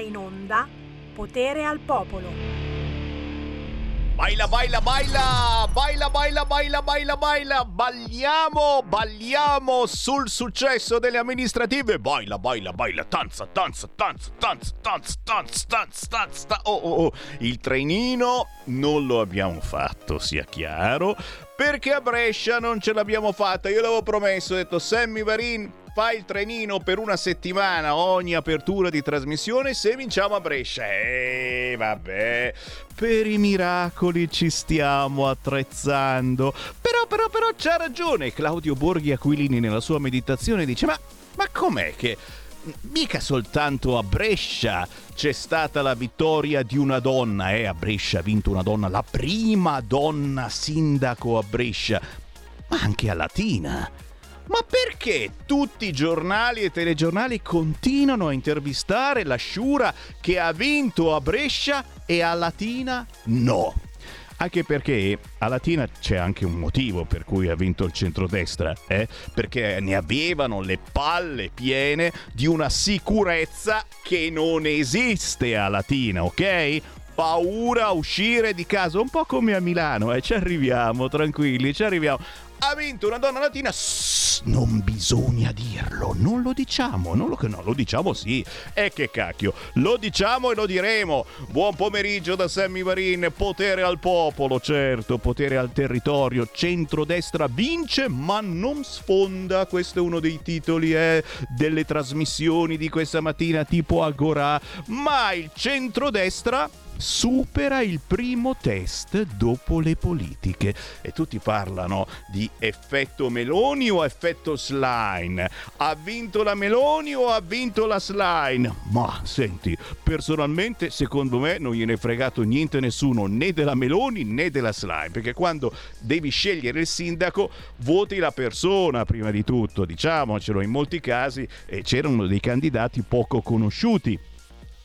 in onda Potere al Popolo. Baila, baila, baila, baila, baila, baila, baila, baila, balliamo, balliamo sul successo delle amministrative. Baila, baila, baila, tanza, tanza, tanza, tanza, tanza, tanza, tanza, tanza. Oh, oh, oh, il trenino non lo abbiamo fatto, sia chiaro, perché a Brescia non ce l'abbiamo fatta. Io l'avevo promesso, ho detto Sammy Varin, fai il trenino per una settimana ogni apertura di trasmissione se vinciamo a Brescia. E eh, vabbè, per i miracoli ci stiamo attrezzando. Però, però, però c'ha ragione Claudio Borghi Aquilini nella sua meditazione dice ma, ma com'è che mica soltanto a Brescia c'è stata la vittoria di una donna, eh? A Brescia ha vinto una donna, la prima donna sindaco a Brescia, ma anche a Latina. Ma perché tutti i giornali e telegiornali continuano a intervistare la Sciura che ha vinto a Brescia e a Latina no? Anche perché a Latina c'è anche un motivo per cui ha vinto il centrodestra, eh? perché ne avevano le palle piene di una sicurezza che non esiste a Latina, ok? paura a uscire di casa, un po' come a Milano, eh? ci arriviamo, tranquilli, ci arriviamo ha vinto una donna latina. Non bisogna dirlo, non lo diciamo, non lo, no, lo diciamo sì. E che cacchio, lo diciamo e lo diremo. Buon pomeriggio da Sammy Varin, potere al popolo, certo, potere al territorio. Centrodestra vince ma non sfonda, questo è uno dei titoli eh, delle trasmissioni di questa mattina tipo Agora, ma il centrodestra supera il primo test dopo le politiche. E tutti parlano di effetto Meloni o effetto Slime. Ha vinto la Meloni o ha vinto la Slime? Ma senti, personalmente secondo me non gliene è fregato niente nessuno né della Meloni né della Slime, perché quando devi scegliere il sindaco voti la persona prima di tutto, diciamocelo, in molti casi eh, c'erano dei candidati poco conosciuti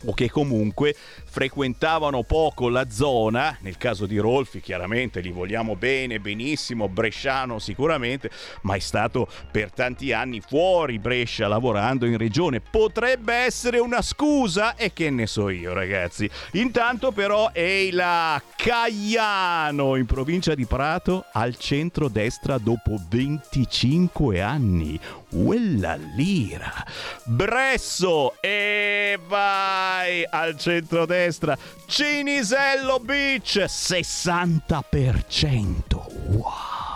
o che comunque frequentavano poco la zona, nel caso di Rolfi chiaramente li vogliamo bene, benissimo, bresciano sicuramente, ma è stato per tanti anni fuori Brescia lavorando in regione. Potrebbe essere una scusa e che ne so io ragazzi. Intanto però è la Caiano in provincia di Prato al centro-destra dopo 25 anni. Quella lira. Bresso e vai al centro-destra. Cinisello Beach 60%. Wow.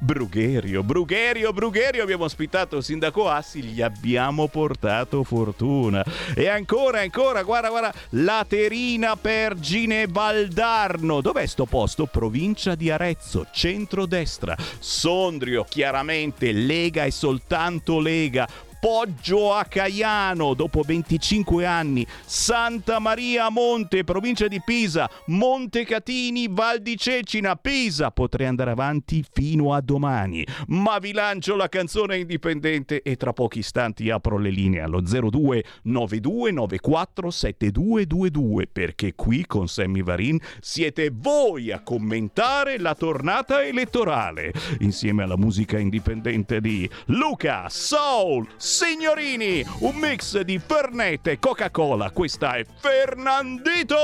Brugherio, Brugherio, Brugherio, abbiamo ospitato il sindaco Assi, gli abbiamo portato fortuna. E ancora, ancora, guarda, guarda, Laterina Pergine Valdarno. Dov'è sto posto? Provincia di Arezzo, centro-destra. Sondrio, chiaramente, Lega e soltanto Lega. Poggio a Caiano dopo 25 anni, Santa Maria Monte, provincia di Pisa, Montecatini, Val di Cecina, Pisa. Potrei andare avanti fino a domani, ma vi lancio la canzone indipendente e tra pochi istanti apro le linee allo 02 9294 7222 perché qui con Sammy Varin siete voi a commentare la tornata elettorale insieme alla musica indipendente di Luca Soul signorini, un mix di Fernet e Coca-Cola. Questa è Fernandito!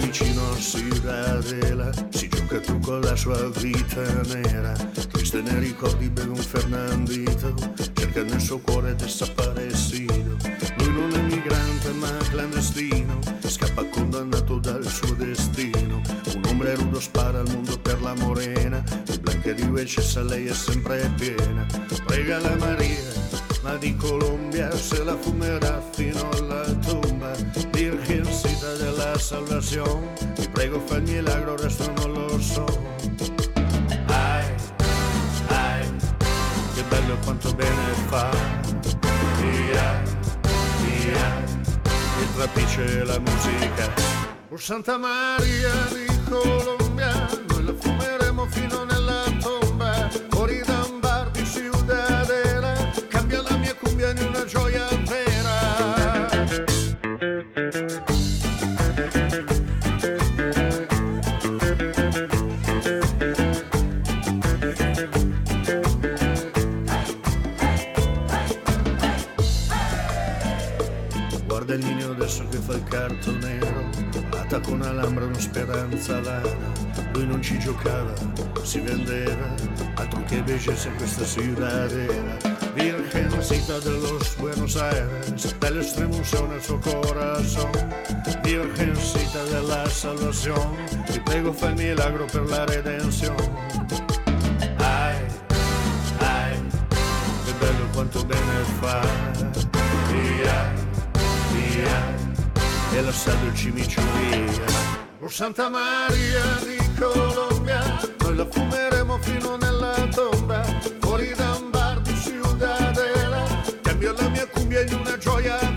Vicino a Ciudadela si gioca tu con la sua vita nera. Triste nei ricordi beve un Fernandito, cerca nel suo cuore desaparecido. Lui non è migrante ma clandestino, scappa condannato dal suo destino hombre rudo spara al mondo per la morena, di blanca di Wechessa lei è sempre piena. Prega la Maria, ma di Colombia se la fumerà fino alla tumba. Virgencita della salvación, ti prego fa il milagro, resto non lo so. Ai, ai, che bello quanto bene fa. Via, via, che trapisce la musica. Oh Santa Maria di colombiano e fumeremo fino nella tomba. Ori d'ambardi, ciudadela, cambia la mia cumbia in una gioia vera. Guarda il nino adesso che fa il carro attacca un alambra una speranza vana. Lui non ci giocava, si vendeva, altro che bellezza questa ciudadera. Virgencita de los Buenos Aires, del extremo el su corazón. Virgencita de la salvación, ti prego fa il milagro per la redención. Ai, ai, che bello quanto bene fa. Via, via, e la sa del cimiciuria. Oh Santa Maria di Colombia, noi la fumeremo fino nella tomba, fuori da un bar di Ciudadela, cambio la mia cumbia in una gioia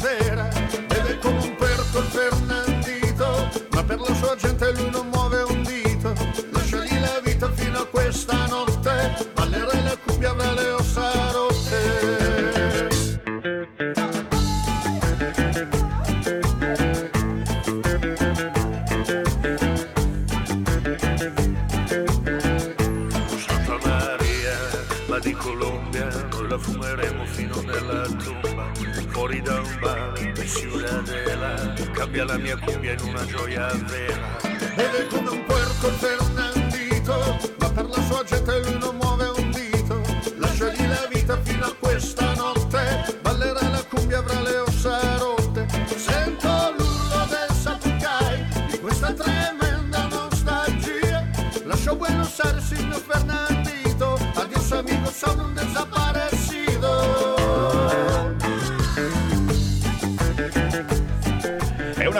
Cambia la mia cumbia in una gioia vera. Ed è come un puerco il Fernandito, ma per la sua gente lui non muove un dito. Lasciagli la vita fino a questa notte,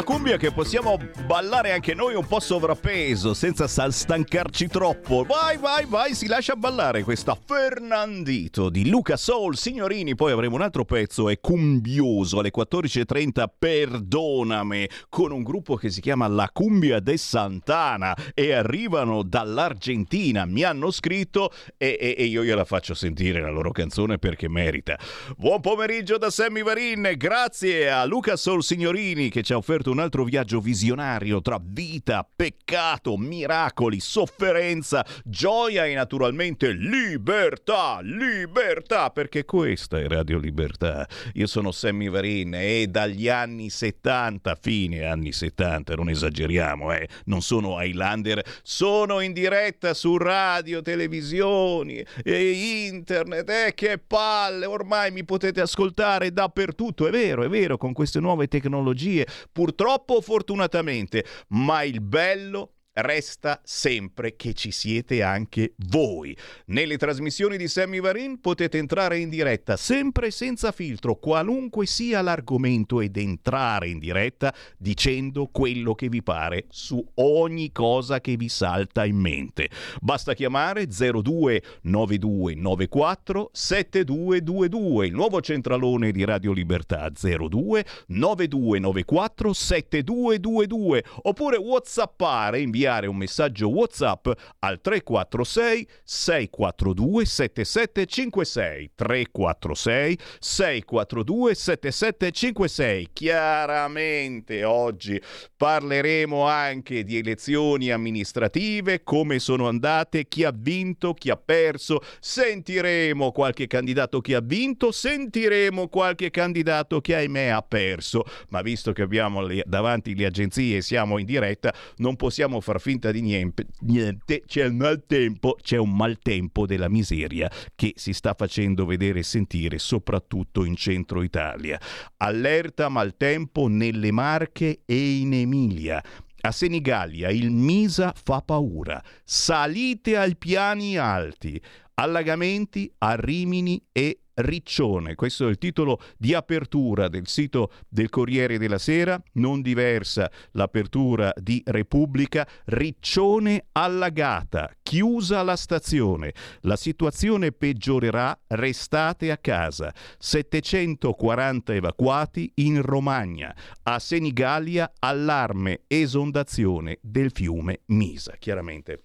una cumbia che possiamo ballare anche noi un po' sovrappeso, senza stancarci troppo. Vai, vai, vai, si lascia ballare questa Fernandito di Luca Soul. Signorini, poi avremo un altro pezzo, è cumbioso, alle 14.30, perdoname, con un gruppo che si chiama La Cumbia de Santana e arrivano dall'Argentina. Mi hanno scritto e, e- e io gliela faccio sentire la loro canzone perché merita. Buon pomeriggio da Sammy Varin, grazie a Luca Soul Signorini che ci ha offerto un altro viaggio visionario tra vita, peccato, miracoli, sofferenza, gioia e naturalmente libertà, libertà, perché questa è Radio Libertà. Io sono Sammy Varin e dagli anni 70, fine anni 70, non esageriamo, eh, non sono Highlander, sono in diretta su radio, televisioni e internet, eh, che palle, ormai mi potete ascoltare dappertutto, è vero, è vero, con queste nuove tecnologie, purtroppo o fortunatamente, ma il bello resta sempre che ci siete anche voi. Nelle trasmissioni di Sammy Varin potete entrare in diretta sempre senza filtro, qualunque sia l'argomento ed entrare in diretta dicendo quello che vi pare su ogni cosa che vi salta in mente. Basta chiamare 02 9294 7222, il nuovo centralone di Radio Libertà 02 9294 7222 oppure whatsappare inviare un messaggio WhatsApp al 346 642 7756 346 642 7756 chiaramente oggi parleremo anche di elezioni amministrative come sono andate chi ha vinto chi ha perso. Sentiremo qualche candidato che ha vinto sentiremo qualche candidato che ahimè ha perso. Ma visto che abbiamo davanti le agenzie e siamo in diretta non possiamo far finta di niente, niente. c'è un maltempo, c'è un maltempo della miseria che si sta facendo vedere e sentire soprattutto in centro Italia. Allerta maltempo nelle Marche e in Emilia. A Senigallia il Misa fa paura. Salite ai piani alti. Allagamenti a Rimini e Riccione. Questo è il titolo di apertura del sito del Corriere della Sera, non diversa l'apertura di Repubblica. Riccione allagata, chiusa la stazione. La situazione peggiorerà, restate a casa. 740 evacuati in Romagna. A Senigallia allarme esondazione del fiume Misa. Chiaramente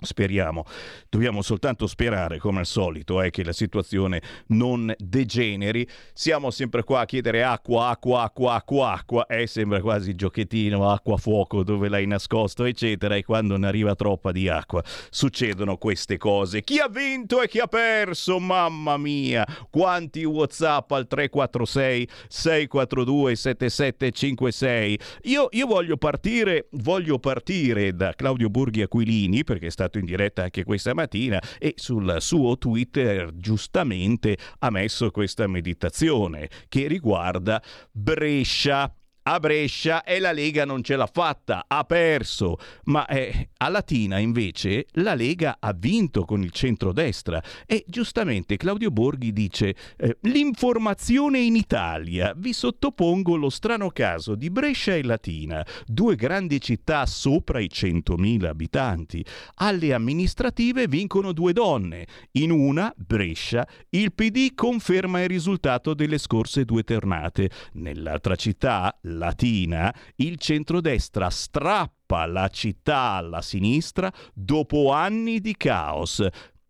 Speriamo, dobbiamo soltanto sperare come al solito eh, che la situazione non degeneri. Siamo sempre qua a chiedere acqua, acqua, acqua, acqua, acqua, eh, sembra quasi giochettino, acqua, fuoco, dove l'hai nascosto, eccetera, e quando ne arriva troppa di acqua succedono queste cose. Chi ha vinto e chi ha perso, mamma mia, quanti Whatsapp al 346 642 7756. Io, io voglio partire, voglio partire da Claudio Borghi Aquilini perché è stato stato in diretta anche questa mattina e sul suo Twitter giustamente ha messo questa meditazione che riguarda Brescia a Brescia e la Lega non ce l'ha fatta, ha perso, ma eh, a Latina invece la Lega ha vinto con il centrodestra. E giustamente Claudio Borghi dice eh, l'informazione in Italia, vi sottopongo lo strano caso di Brescia e Latina, due grandi città sopra i 100.000 abitanti, alle amministrative vincono due donne, in una, Brescia, il PD conferma il risultato delle scorse due tornate, nell'altra città, Latina, il centrodestra strappa la città alla sinistra dopo anni di caos.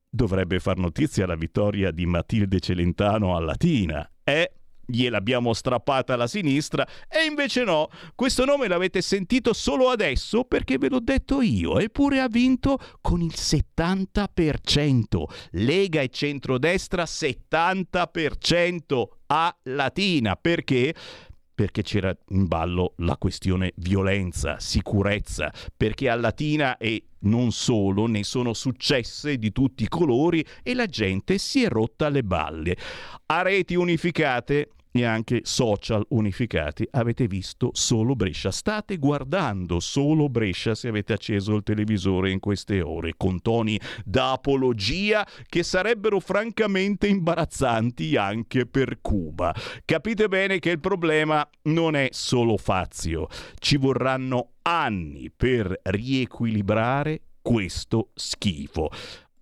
Dovrebbe far notizia la vittoria di Matilde Celentano a Latina. Eh? gliel'abbiamo strappata alla sinistra e invece no, questo nome l'avete sentito solo adesso perché ve l'ho detto io, eppure ha vinto con il 70%. Lega e centrodestra 70% a Latina, perché? Perché c'era in ballo la questione violenza, sicurezza, perché a Latina e non solo ne sono successe di tutti i colori e la gente si è rotta le balle. A reti unificate e anche social unificati. Avete visto solo Brescia. State guardando solo Brescia se avete acceso il televisore in queste ore, con toni da apologia che sarebbero francamente imbarazzanti anche per Cuba. Capite bene che il problema non è solo Fazio. Ci vorranno anni per riequilibrare questo schifo.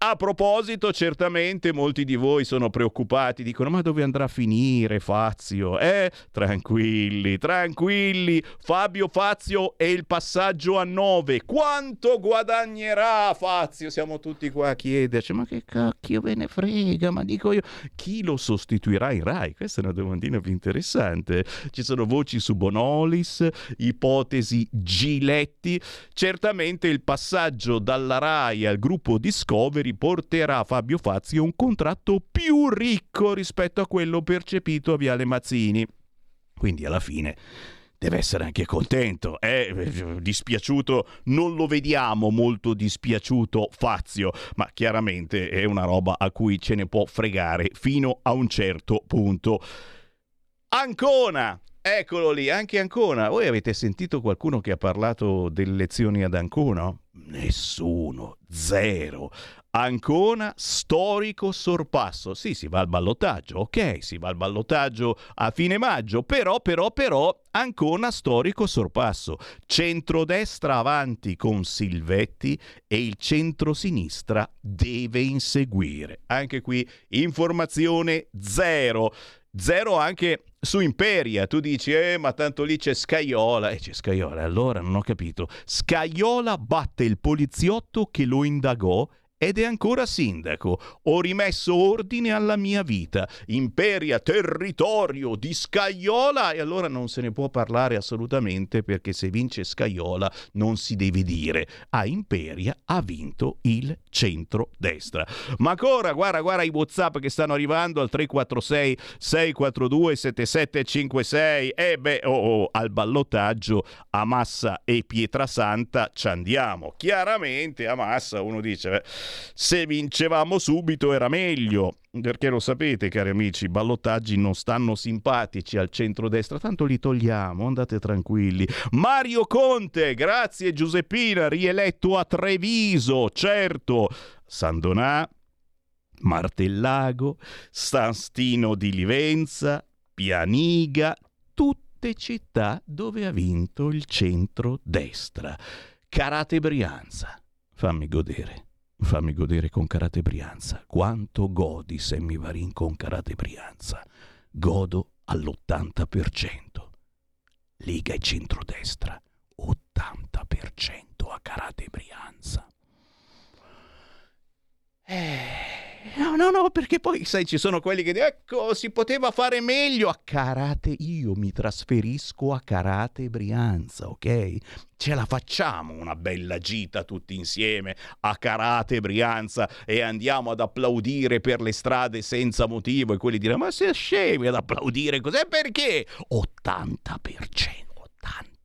A proposito, certamente molti di voi sono preoccupati, dicono ma dove andrà a finire Fazio? Eh, tranquilli, tranquilli, Fabio Fazio è il passaggio a 9. Quanto guadagnerà Fazio? Siamo tutti qua a chiederci, ma che cacchio ve ne frega? Ma dico io, chi lo sostituirà in Rai? Questa è una domandina più interessante. Ci sono voci su Bonolis, ipotesi Giletti. Certamente il passaggio dalla Rai al gruppo Discovery riporterà Fabio Fazio un contratto più ricco rispetto a quello percepito a Viale Mazzini. Quindi alla fine deve essere anche contento. È eh, dispiaciuto, non lo vediamo molto dispiaciuto Fazio, ma chiaramente è una roba a cui ce ne può fregare fino a un certo punto. Ancona! Eccolo lì, anche Ancona. Voi avete sentito qualcuno che ha parlato delle elezioni ad Ancona? Nessuno, zero. Ancona storico sorpasso. Sì, si va al ballottaggio, ok, si va al ballottaggio a fine maggio, però, però, però, Ancona storico sorpasso. Centrodestra avanti con Silvetti e il centrosinistra deve inseguire. Anche qui informazione zero. Zero anche su Imperia, tu dici, eh, ma tanto lì c'è Scaiola. E eh, c'è Scaiola, allora non ho capito. Scaiola batte il poliziotto che lo indagò ed è ancora sindaco. Ho rimesso ordine alla mia vita. Imperia, territorio di Scaiola. E allora non se ne può parlare assolutamente perché se vince Scaiola non si deve dire. A Imperia ha vinto il centro-destra. Ma ancora, guarda, guarda i WhatsApp che stanno arrivando al 346 642 7756. E beh, oh, oh, al ballottaggio a Massa e Pietrasanta ci andiamo. Chiaramente a Massa uno dice... Beh, se vincevamo subito era meglio. Perché lo sapete, cari amici, i ballottaggi non stanno simpatici al centro-destra, tanto li togliamo, andate tranquilli. Mario Conte, grazie Giuseppina, rieletto a Treviso, certo. San Donà, Martellago, San Stino di Livenza, Pianiga, tutte città dove ha vinto il centro-destra. Carate Brianza, fammi godere. Fammi godere con Karate Brianza. Quanto godi Sammy Varin con Karate Brianza? Godo all'80%. Liga e centrodestra. 80% a Karate Brianza. No, no, perché poi sai, ci sono quelli che dicono, ecco, si poteva fare meglio a Karate. Io mi trasferisco a Karate Brianza, ok? Ce la facciamo una bella gita tutti insieme a Karate Brianza e andiamo ad applaudire per le strade senza motivo e quelli diranno, ma sei scemi ad applaudire cos'è? Perché? 80%.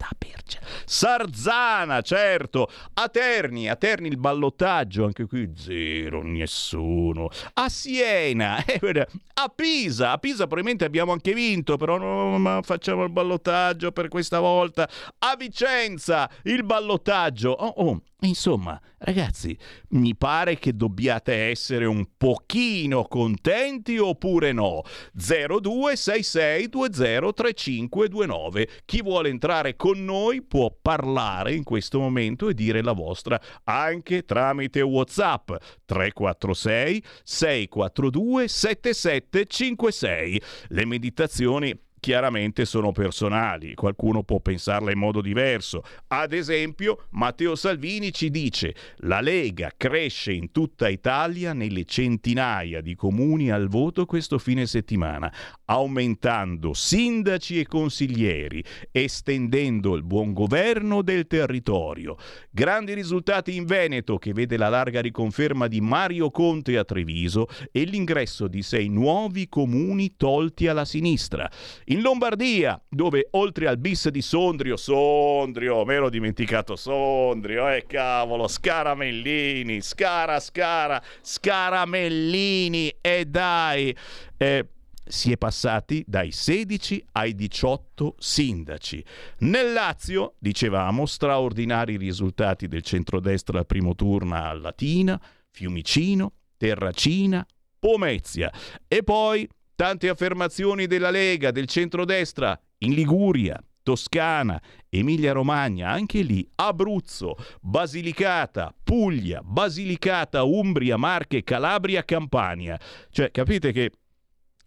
80%. Sarzana, certo. A Terni, a Terni il ballottaggio, anche qui zero, nessuno. A Siena, eh, a Pisa, a Pisa probabilmente abbiamo anche vinto, però no, ma facciamo il ballottaggio per questa volta. A Vicenza, il ballottaggio. Oh, oh, Insomma, ragazzi, mi pare che dobbiate essere un pochino contenti oppure no. 0266203529. Chi vuole entrare con noi può parlare in questo momento e dire la vostra anche tramite WhatsApp 346 642 7756. Le meditazioni chiaramente sono personali, qualcuno può pensarla in modo diverso. Ad esempio, Matteo Salvini ci dice la Lega cresce in tutta Italia nelle centinaia di comuni al voto questo fine settimana, aumentando sindaci e consiglieri, estendendo il buon governo del territorio. Grandi risultati in Veneto che vede la larga riconferma di Mario Conte a Treviso e l'ingresso di sei nuovi comuni tolti alla sinistra. In Lombardia, dove oltre al bis di Sondrio, Sondrio, me l'ho dimenticato Sondrio, eh cavolo, Scaramellini, Scara, Scara, Scaramellini, e dai, eh, si è passati dai 16 ai 18 sindaci. Nel Lazio, dicevamo, straordinari risultati del centrodestra al primo turno a Latina, Fiumicino, Terracina, Pomezia e poi Tante affermazioni della Lega, del centrodestra, in Liguria, Toscana, Emilia-Romagna, anche lì, Abruzzo, Basilicata, Puglia, Basilicata, Umbria, Marche, Calabria, Campania. Cioè, capite che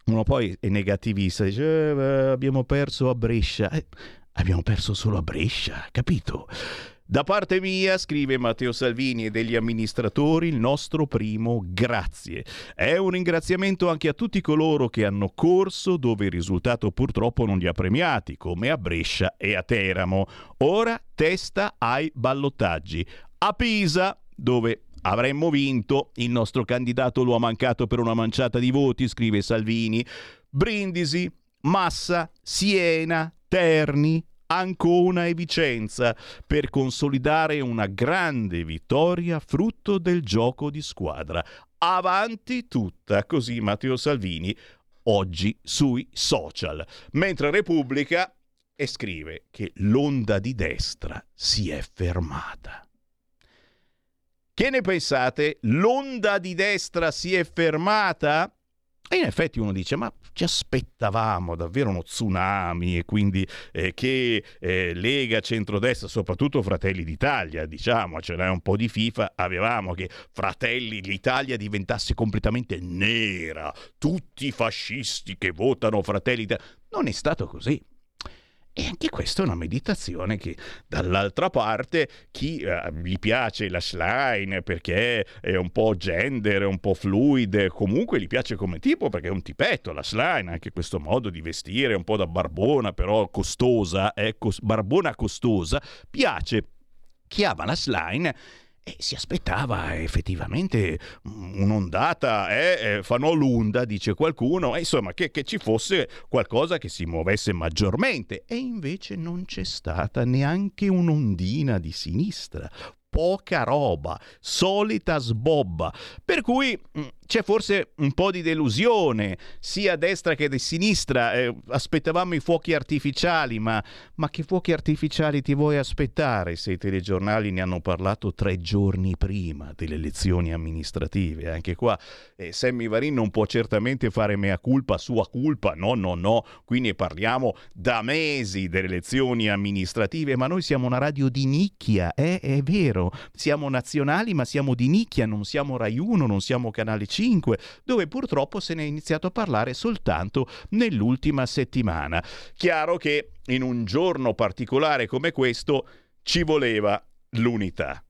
uno poi è negativista, dice eh, abbiamo perso a Brescia. Eh, abbiamo perso solo a Brescia, capito? Da parte mia, scrive Matteo Salvini e degli amministratori, il nostro primo grazie. È un ringraziamento anche a tutti coloro che hanno corso dove il risultato purtroppo non li ha premiati, come a Brescia e a Teramo. Ora testa ai ballottaggi. A Pisa, dove avremmo vinto, il nostro candidato lo ha mancato per una manciata di voti, scrive Salvini. Brindisi, Massa, Siena, Terni, Ancona e Vicenza per consolidare una grande vittoria frutto del gioco di squadra. Avanti tutta, così Matteo Salvini oggi sui social. Mentre Repubblica e scrive che l'onda di destra si è fermata. Che ne pensate? L'onda di destra si è fermata? E in effetti uno dice, ma ci aspettavamo davvero uno tsunami e quindi eh, che eh, Lega, Centrodestra, soprattutto Fratelli d'Italia, diciamo, ce n'è un po' di FIFA, avevamo che Fratelli d'Italia diventasse completamente nera, tutti i fascisti che votano Fratelli d'Italia. Non è stato così. E anche questa è una meditazione che dall'altra parte chi eh, gli piace la slime perché è un po' gender, un po' fluid, comunque gli piace come tipo perché è un tipetto la slime, anche questo modo di vestire un po' da barbona però costosa, eh, cos- barbona costosa, piace. Chi ama la slime e si aspettava effettivamente un'ondata, eh, eh, fanò l'onda, dice qualcuno, e insomma che, che, ci fosse qualcosa che si muovesse maggiormente. E invece non c'è stata neanche un'ondina di sinistra, poca roba, solita sbobba. Per cui mm, c'è forse un po' di delusione, sia a destra che a sinistra. Eh, aspettavamo i fuochi artificiali, ma, ma, che fuochi artificiali ti vuoi aspettare se i telegiornali ne hanno parlato tre giorni prima delle elezioni amministrative? Anche qua eh, Sammy Varin non può certamente fare mea culpa, sua culpa, no, no, no. Qui ne parliamo da mesi delle elezioni amministrative, ma noi siamo una radio di nicchia, eh? è vero. Siamo nazionali, ma siamo di nicchia, non siamo Rai 1, non siamo Canale 5 5, dove purtroppo se ne è iniziato a parlare soltanto nell'ultima settimana. Chiaro che in un giorno particolare come questo ci voleva l'unità.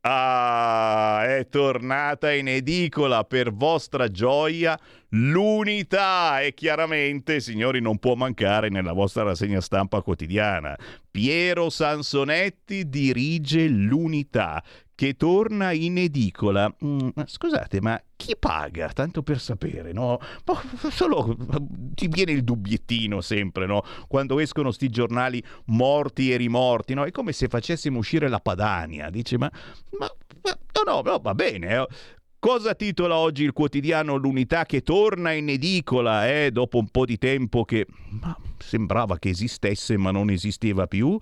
Ah, è tornata in edicola per vostra gioia l'unità e chiaramente, signori, non può mancare nella vostra rassegna stampa quotidiana. Piero Sansonetti dirige l'unità che torna in edicola. Mm, scusate, ma chi paga? Tanto per sapere, no? Solo ti viene il dubbiettino sempre, no? Quando escono sti giornali morti e rimorti, no? È come se facessimo uscire la Padania. Dice, ma, ma, ma no, no, no, va bene. Eh? Cosa titola oggi il quotidiano L'Unità che torna in edicola, eh, dopo un po' di tempo che ma, sembrava che esistesse ma non esisteva più?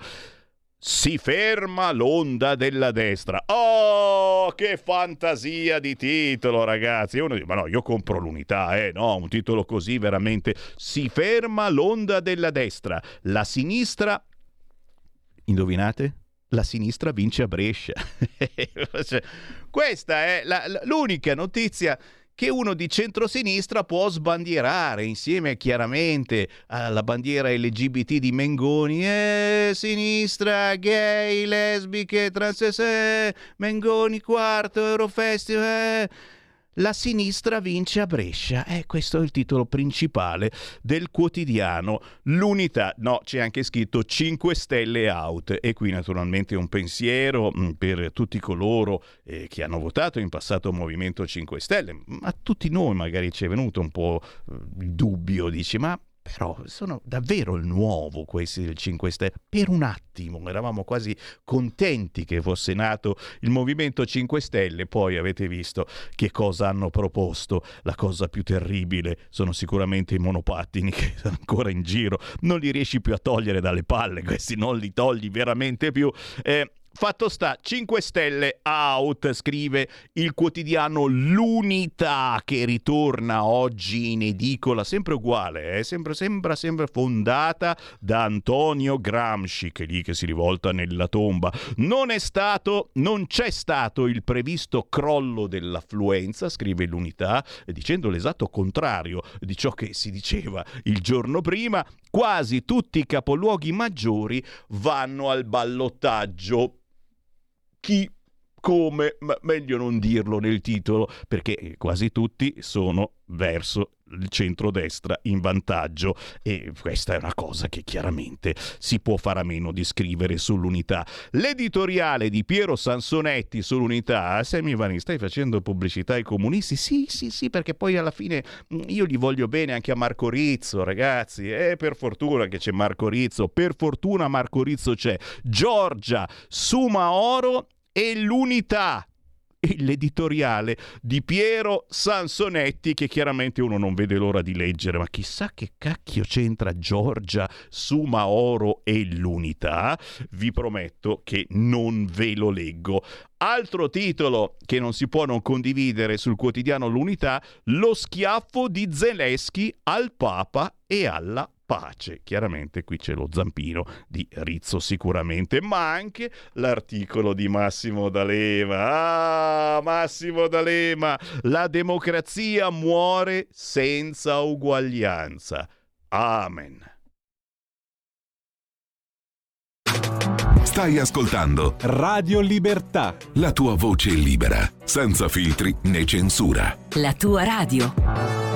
Si ferma l'onda della destra. Oh, che fantasia di titolo, ragazzi. Uno dice, ma no, io compro l'unità, eh, no, un titolo così veramente. Si ferma l'onda della destra. La sinistra, indovinate? La sinistra vince a Brescia. Cioè, questa è la, l'unica notizia che uno di centrosinistra può sbandierare insieme chiaramente alla bandiera LGBT di Mengoni, eh, sinistra, gay, lesbiche, trans, eh, Mengoni quarto, Eurofestival, eh la sinistra vince a Brescia. Eh, questo è il titolo principale del quotidiano. L'unità, no, c'è anche scritto 5 stelle out. E qui naturalmente un pensiero mm, per tutti coloro eh, che hanno votato in passato Movimento 5 Stelle. A tutti noi magari ci è venuto un po' il dubbio, dici, ma però sono davvero il nuovo questi del 5 Stelle. Per un attimo eravamo quasi contenti che fosse nato il Movimento 5 Stelle, poi avete visto che cosa hanno proposto. La cosa più terribile sono sicuramente i monopattini che sono ancora in giro, non li riesci più a togliere dalle palle, questi non li togli veramente più. Eh, Fatto sta, 5 stelle out, scrive il quotidiano L'Unità che ritorna oggi in edicola, sempre uguale, eh? sempre, sembra sempre fondata da Antonio Gramsci, che è lì che si rivolta nella tomba. Non è stato, non c'è stato il previsto crollo dell'affluenza, scrive l'Unità, dicendo l'esatto contrario di ciò che si diceva il giorno prima. Quasi tutti i capoluoghi maggiori vanno al ballottaggio chi come, ma meglio non dirlo nel titolo, perché quasi tutti sono verso il centrodestra in vantaggio e questa è una cosa che chiaramente si può fare a meno di scrivere sull'unità. L'editoriale di Piero Sansonetti sull'unità, Semivani, stai facendo pubblicità ai comunisti? Sì, sì, sì, perché poi alla fine mm, io gli voglio bene anche a Marco Rizzo, ragazzi, e per fortuna che c'è Marco Rizzo, per fortuna Marco Rizzo c'è. Giorgia Sumaoro e l'unità l'editoriale di Piero Sansonetti che chiaramente uno non vede l'ora di leggere, ma chissà che cacchio c'entra Giorgia Sumaoro e l'unità. Vi prometto che non ve lo leggo. Altro titolo che non si può non condividere sul quotidiano L'Unità, lo schiaffo di Zelensky al Papa e alla pace. Chiaramente qui c'è lo zampino di Rizzo sicuramente, ma anche l'articolo di Massimo D'Alema. Ah, Massimo D'Alema, la democrazia muore senza uguaglianza. Amen. Stai ascoltando Radio Libertà. La tua voce libera, senza filtri né censura. La tua radio.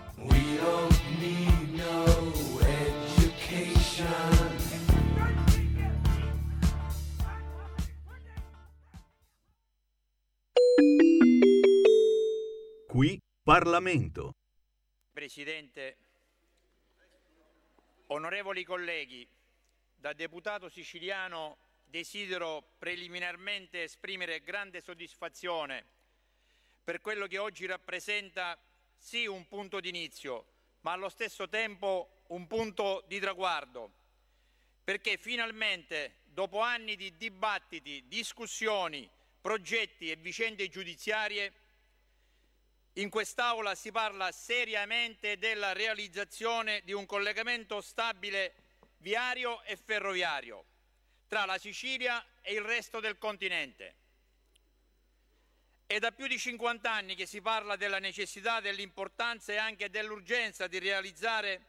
Qui Parlamento. Presidente. Onorevoli colleghi, da deputato siciliano desidero preliminarmente esprimere grande soddisfazione per quello che oggi rappresenta sì un punto d'inizio, ma allo stesso tempo un punto di traguardo, perché finalmente, dopo anni di dibattiti, discussioni, progetti e vicende giudiziarie, in quest'Aula si parla seriamente della realizzazione di un collegamento stabile viario e ferroviario tra la Sicilia e il resto del continente. È da più di 50 anni che si parla della necessità, dell'importanza e anche dell'urgenza di realizzare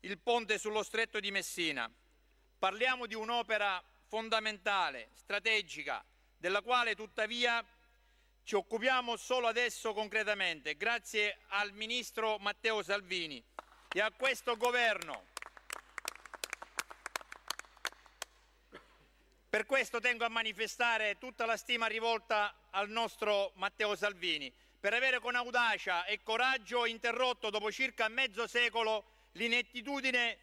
il ponte sullo stretto di Messina. Parliamo di un'opera fondamentale, strategica, della quale tuttavia ci occupiamo solo adesso concretamente, grazie al Ministro Matteo Salvini e a questo Governo. Per questo tengo a manifestare tutta la stima rivolta al nostro Matteo Salvini, per avere con audacia e coraggio interrotto dopo circa mezzo secolo l'inettitudine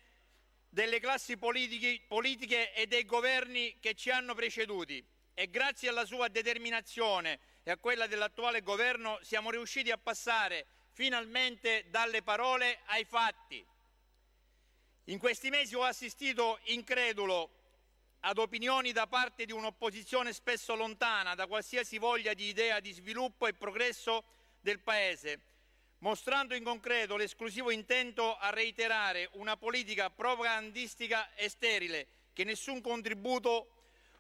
delle classi politiche e dei governi che ci hanno preceduti e grazie alla sua determinazione e a quella dell'attuale governo siamo riusciti a passare finalmente dalle parole ai fatti. In questi mesi ho assistito incredulo ad opinioni da parte di un'opposizione spesso lontana da qualsiasi voglia di idea di sviluppo e progresso del Paese, mostrando in concreto l'esclusivo intento a reiterare una politica propagandistica e sterile che nessun contributo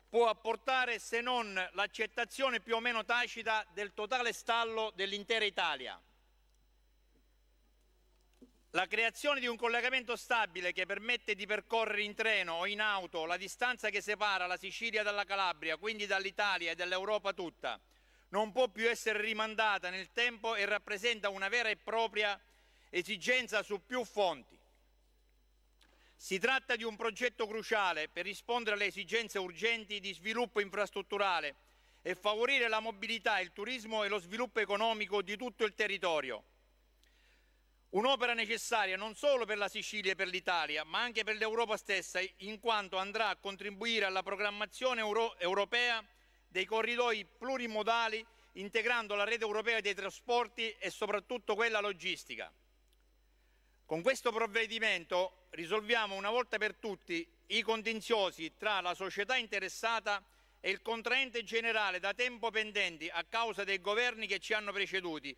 può apportare se non l'accettazione più o meno tacita del totale stallo dell'intera Italia. La creazione di un collegamento stabile che permette di percorrere in treno o in auto la distanza che separa la Sicilia dalla Calabria, quindi dall'Italia e dall'Europa tutta, non può più essere rimandata nel tempo e rappresenta una vera e propria esigenza su più fonti. Si tratta di un progetto cruciale per rispondere alle esigenze urgenti di sviluppo infrastrutturale e favorire la mobilità, il turismo e lo sviluppo economico di tutto il territorio. Un'opera necessaria non solo per la Sicilia e per l'Italia, ma anche per l'Europa stessa, in quanto andrà a contribuire alla programmazione euro europea dei corridoi plurimodali, integrando la rete europea dei trasporti e soprattutto quella logistica. Con questo provvedimento risolviamo una volta per tutti i contenziosi tra la società interessata e il contraente generale da tempo pendenti a causa dei governi che ci hanno preceduti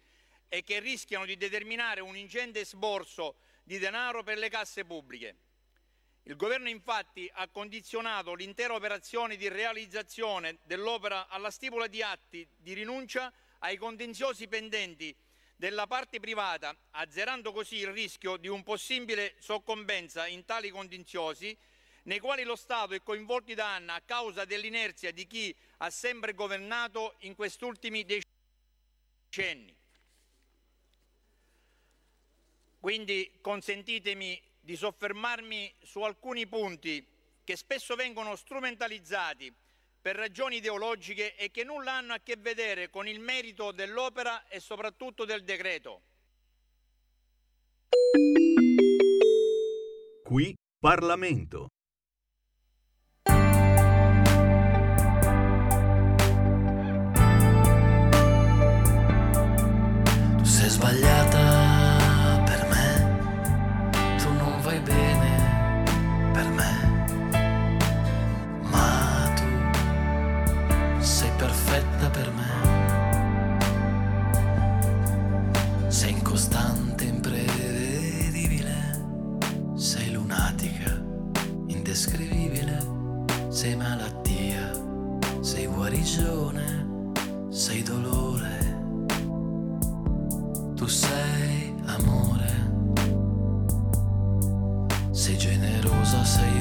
e che rischiano di determinare un ingente sborso di denaro per le casse pubbliche. Il Governo infatti ha condizionato l'intera operazione di realizzazione dell'opera alla stipula di atti di rinuncia ai contenziosi pendenti della parte privata, azzerando così il rischio di un possibile soccombenza in tali contenziosi nei quali lo Stato è coinvolto da anni a causa dell'inerzia di chi ha sempre governato in questi ultimi decenni. Quindi consentitemi di soffermarmi su alcuni punti che spesso vengono strumentalizzati per ragioni ideologiche e che nulla hanno a che vedere con il merito dell'opera e soprattutto del decreto. Qui Parlamento. Sei malattia, sei guarigione, sei dolore. Tu sei amore, sei generosa, sei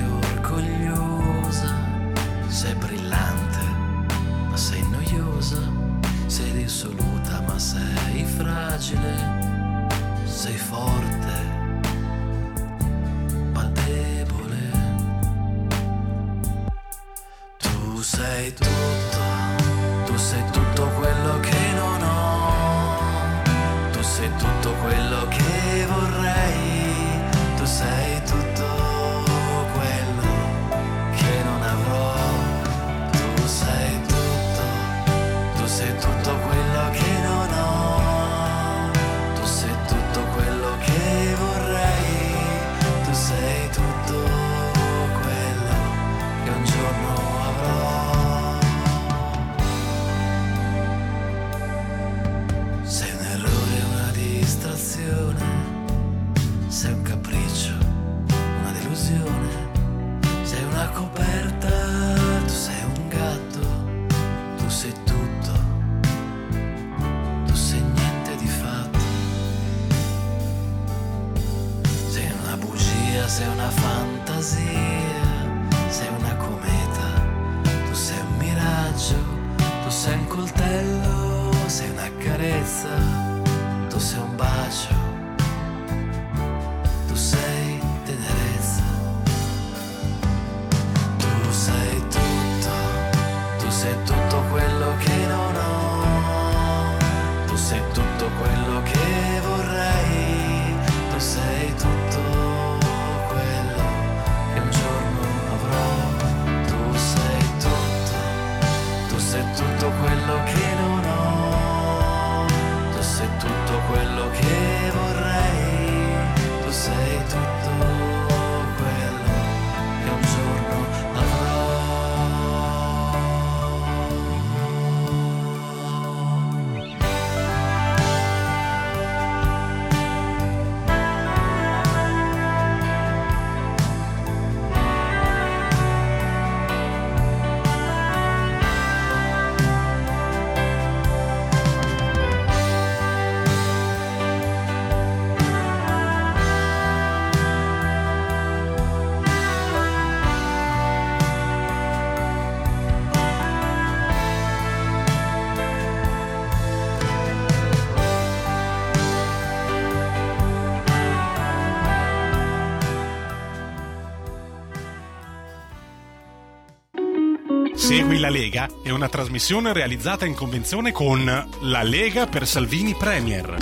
la Lega è una trasmissione realizzata in convenzione con La Lega per Salvini Premier.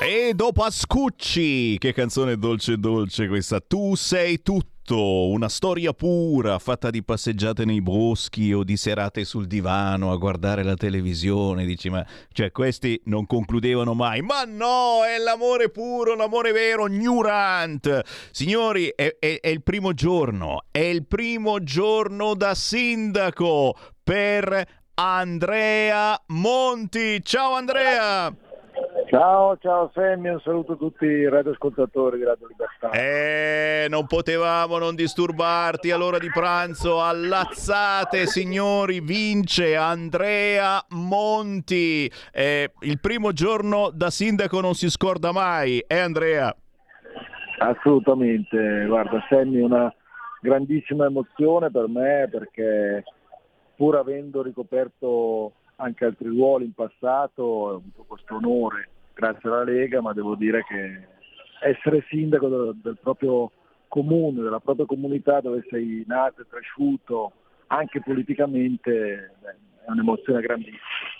E dopo Ascucci, che canzone dolce dolce questa, tu sei tutto. Una storia pura, fatta di passeggiate nei boschi o di serate sul divano a guardare la televisione. Dici, ma cioè, questi non concludevano mai. Ma no, è l'amore puro, l'amore vero, Newrant. Signori, è, è- è il primo giorno, è il primo giorno da sindaco per Andrea Monti. Ciao Andrea! Ciao, ciao Sammy, un saluto a tutti i radioascoltatori di Radio Libertà. Eh, non potevamo non disturbarti all'ora di pranzo. Allazzate, signori, vince Andrea Monti. Eh, il primo giorno da sindaco non si scorda mai, eh Andrea? Assolutamente, guarda Sammy, una grandissima emozione per me perché pur avendo ricoperto anche altri ruoli in passato ho avuto questo onore grazie alla Lega, ma devo dire che essere sindaco del, del proprio comune, della propria comunità dove sei nato e cresciuto, anche politicamente, beh, è un'emozione grandissima.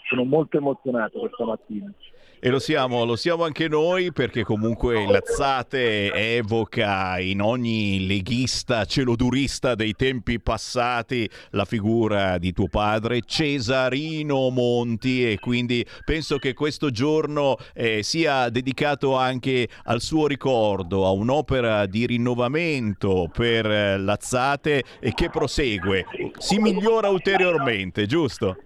Sono molto emozionato questa mattina. E lo siamo, lo siamo anche noi perché comunque Lazzate evoca in ogni leghista celodurista dei tempi passati la figura di tuo padre Cesarino Monti e quindi penso che questo giorno eh, sia dedicato anche al suo ricordo, a un'opera di rinnovamento per eh, Lazzate e che prosegue, si migliora ulteriormente, giusto?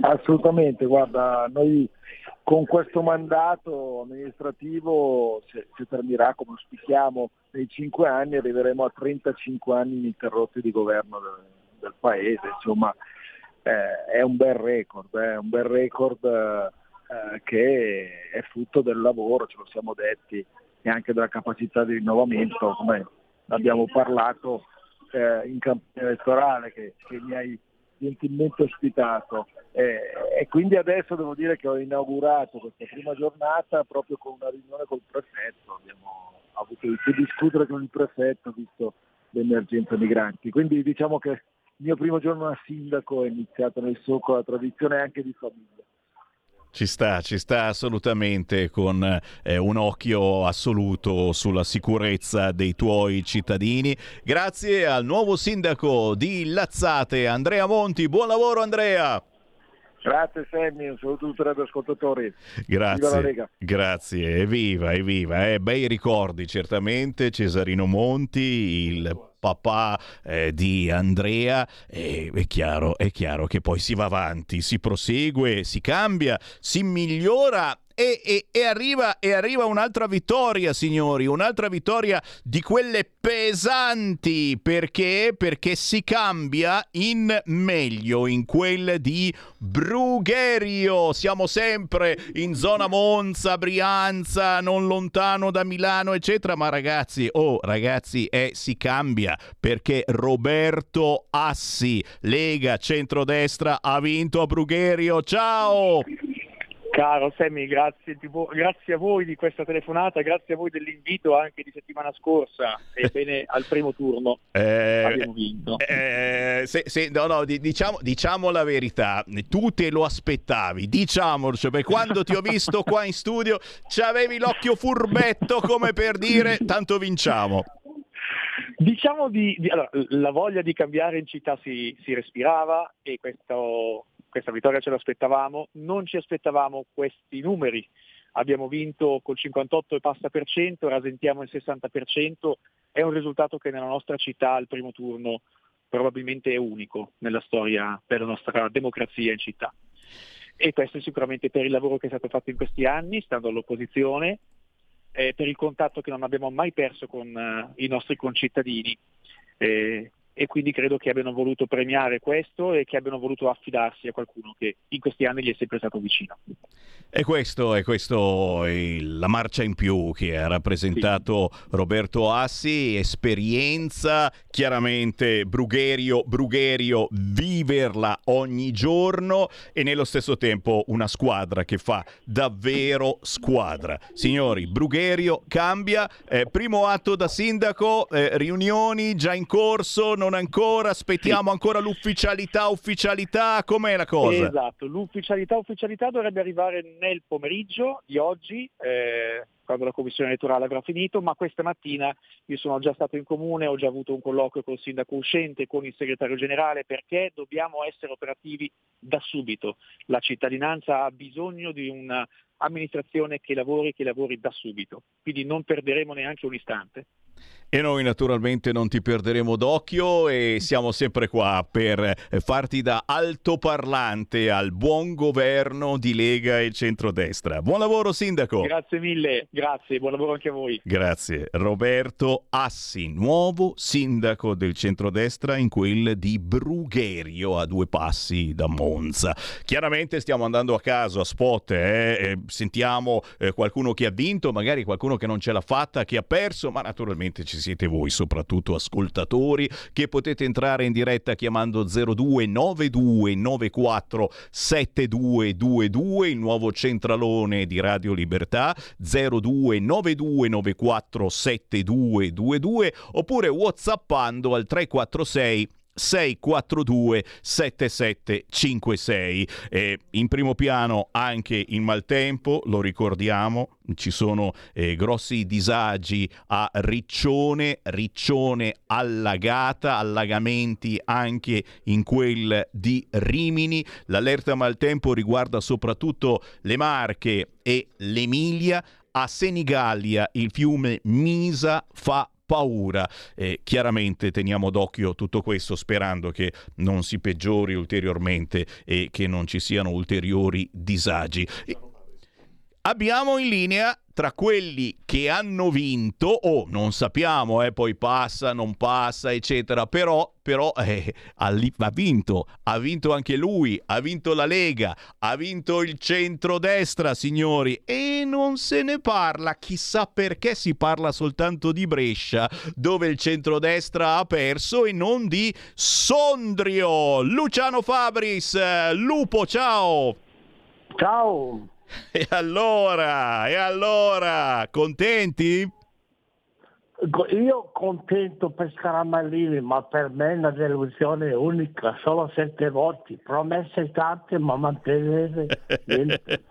Assolutamente, guarda, noi con questo mandato amministrativo, se, se terminerà come auspichiamo nei cinque anni, arriveremo a 35 anni ininterrotti di governo del, del Paese, insomma eh, è un bel record, è un bel record eh, che è frutto del lavoro, ce lo siamo detti, e anche della capacità di rinnovamento, come abbiamo parlato eh, in campagna elettorale che, che mi hai gentilmente ospitato. Eh, e quindi adesso devo dire che ho inaugurato questa prima giornata proprio con una riunione col prefetto, abbiamo avuto di discutere con il prefetto visto l'emergenza migranti, quindi diciamo che il mio primo giorno da sindaco è iniziato nel solco della tradizione anche di famiglia. Ci sta, ci sta assolutamente con eh, un occhio assoluto sulla sicurezza dei tuoi cittadini. Grazie al nuovo sindaco di Lazzate, Andrea Monti. Buon lavoro Andrea! Grazie Sammy, un saluto a tutti i radioascoltatori. Viva la Grazie, grazie, evviva, evviva. Eh, bei ricordi certamente, Cesarino Monti, il papà eh, di Andrea, e è chiaro, è chiaro che poi si va avanti, si prosegue, si cambia, si migliora e, e, e, arriva, e arriva un'altra vittoria, signori, un'altra vittoria di quelle pesanti. Perché? Perché si cambia in meglio, in quel di Brugherio. Siamo sempre in zona Monza, Brianza, non lontano da Milano, eccetera. Ma ragazzi, oh ragazzi, eh, si cambia perché Roberto Assi, Lega Centrodestra, ha vinto a Brugherio. Ciao! Caro Sammy, grazie, grazie, a voi di questa telefonata, grazie a voi dell'invito anche di settimana scorsa. Ebbene, al primo turno eh, abbiamo vinto. Eh, se, se, no, no, diciamo, diciamo, la verità, tu te lo aspettavi, diciamolo, cioè, quando ti ho visto qua in studio avevi l'occhio furbetto come per dire tanto vinciamo. Diciamo di, di allora, la voglia di cambiare in città si, si respirava e questo questa vittoria ce l'aspettavamo, non ci aspettavamo questi numeri. Abbiamo vinto col 58 e passa per cento, rasentiamo il 60 per cento, è un risultato che nella nostra città al primo turno probabilmente è unico nella storia della nostra democrazia in città. E questo è sicuramente per il lavoro che è stato fatto in questi anni, stando all'opposizione, eh, per il contatto che non abbiamo mai perso con uh, i nostri concittadini. Eh, e quindi credo che abbiano voluto premiare questo e che abbiano voluto affidarsi a qualcuno che in questi anni gli è sempre stato vicino. E questo è questo la marcia in più che ha rappresentato sì. Roberto Assi, esperienza, chiaramente Brugherio, Brugherio, viverla ogni giorno e nello stesso tempo una squadra che fa davvero squadra. Signori, Brugherio cambia, eh, primo atto da sindaco, eh, riunioni già in corso, non ancora, aspettiamo ancora l'ufficialità, ufficialità, com'è la cosa? Esatto, l'ufficialità, ufficialità dovrebbe arrivare nel pomeriggio di oggi, eh, quando la commissione elettorale avrà finito, ma questa mattina io sono già stato in comune, ho già avuto un colloquio col sindaco uscente, con il segretario generale, perché dobbiamo essere operativi da subito. La cittadinanza ha bisogno di un'amministrazione che lavori, che lavori da subito, quindi non perderemo neanche un istante. E noi naturalmente non ti perderemo d'occhio e siamo sempre qua per farti da altoparlante al buon governo di Lega e centrodestra. Buon lavoro sindaco. Grazie mille, grazie, buon lavoro anche a voi. Grazie. Roberto Assi, nuovo sindaco del centrodestra in quel di Brugherio a due passi da Monza. Chiaramente stiamo andando a caso, a spot, eh? sentiamo eh, qualcuno che ha vinto, magari qualcuno che non ce l'ha fatta, che ha perso, ma naturalmente ci siete voi, soprattutto ascoltatori, che potete entrare in diretta chiamando 029294 7222, il nuovo centralone di Radio Libertà, 029294 7222, oppure whatsappando al 346 642 7756 eh, in primo piano anche in maltempo lo ricordiamo ci sono eh, grossi disagi a Riccione Riccione allagata allagamenti anche in quel di Rimini. L'allerta maltempo riguarda soprattutto le Marche e l'Emilia. A Senigallia il fiume Misa fa paura. Eh, chiaramente teniamo d'occhio tutto questo sperando che non si peggiori ulteriormente e che non ci siano ulteriori disagi. Abbiamo in linea tra quelli che hanno vinto, o oh, non sappiamo, eh, poi passa, non passa, eccetera, però, però eh, ha, vinto, ha vinto anche lui, ha vinto la Lega, ha vinto il centrodestra, signori, e non se ne parla, chissà perché si parla soltanto di Brescia, dove il centrodestra ha perso e non di Sondrio. Luciano Fabris, Lupo, ciao! Ciao! E allora, e allora, contenti? Io contento per Scaramallini, ma per me è una delusione unica, solo sette voti, promesse tante ma mantenere niente.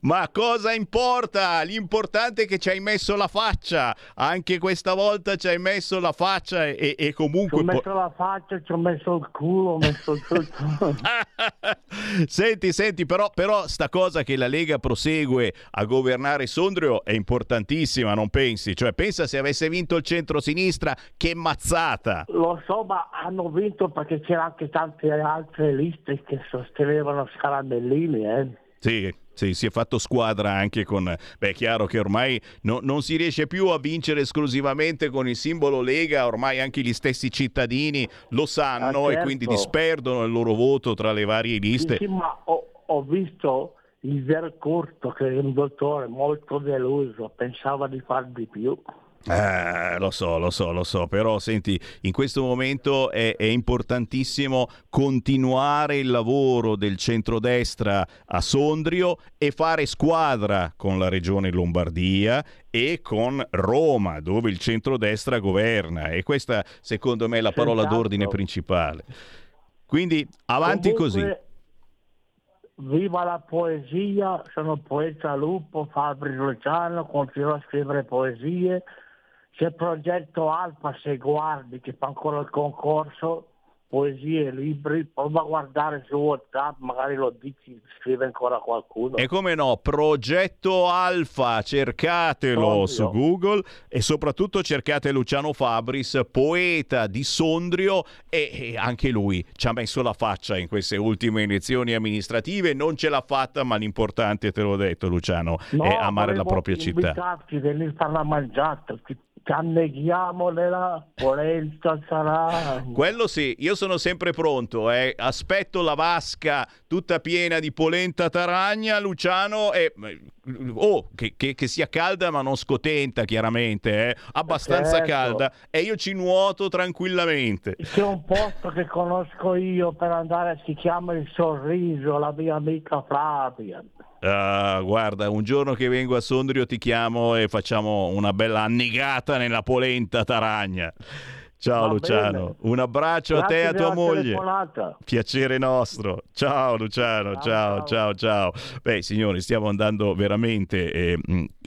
Ma cosa importa? L'importante è che ci hai messo la faccia. Anche questa volta ci hai messo la faccia e, e comunque... Ci ho messo la faccia, ci ho messo il culo, ho messo tutto. senti, senti, però, però sta cosa che la Lega prosegue a governare Sondrio è importantissima, non pensi? Cioè, pensa se avesse vinto il centro-sinistra, che mazzata! Lo so, ma hanno vinto perché c'erano anche tante altre liste che sostenevano Scarabellini, eh? Sì, Sì, si è fatto squadra anche con... Beh, è chiaro che ormai no, non si riesce più a vincere esclusivamente con il simbolo Lega, ormai anche gli stessi cittadini lo sanno Ah, certo. e quindi disperdono il loro voto tra le varie liste. Sì, sì, ma ho, ho visto il Vercurto che è un dottore molto deluso, pensava di far di più. Eh, lo so, lo so, lo so, però senti, in questo momento è, è importantissimo continuare il lavoro del centrodestra a Sondrio e fare squadra con la regione Lombardia e con Roma, dove il centrodestra governa. E questa, secondo me, è la parola Senz'altro. d'ordine principale. Quindi avanti così. Comunque, Viva la poesia, sono poeta lupo, Fabri Luciano, continuo a scrivere poesie. C'è il progetto Alfa, se guardi, che fa ancora il concorso, poesie, libri, prova a guardare su WhatsApp, magari lo dici, scrive ancora qualcuno. E come no, Progetto Alfa, cercatelo Ovvio. su Google e soprattutto cercate Luciano Fabris, poeta di Sondrio e, e anche lui ci ha messo la faccia in queste ultime elezioni amministrative, non ce l'ha fatta ma l'importante, te l'ho detto Luciano, No, è amare la propria città. invitarti, venire a fare la mangiata, ci ci anneghiamo nella polenta sarà... Quello sì, io sono sempre pronto, eh. aspetto la vasca tutta piena di polenta taragna, Luciano, e... Oh, che, che- che sia calda ma non scotenta chiaramente, eh. abbastanza Certo. calda e io ci nuoto tranquillamente. C'è un posto che conosco io per andare, si chiama Il Sorriso, la mia amica Flavia. Ah, guarda, un giorno che vengo a Sondrio ti chiamo e facciamo una bella annegata nella polenta taragna. Ciao Va Luciano, bene. un abbraccio a te e a Grazie tua moglie. telefonata. Piacere nostro. Ciao Luciano, ciao, ciao, ciao. Beh, signori, stiamo andando veramente eh,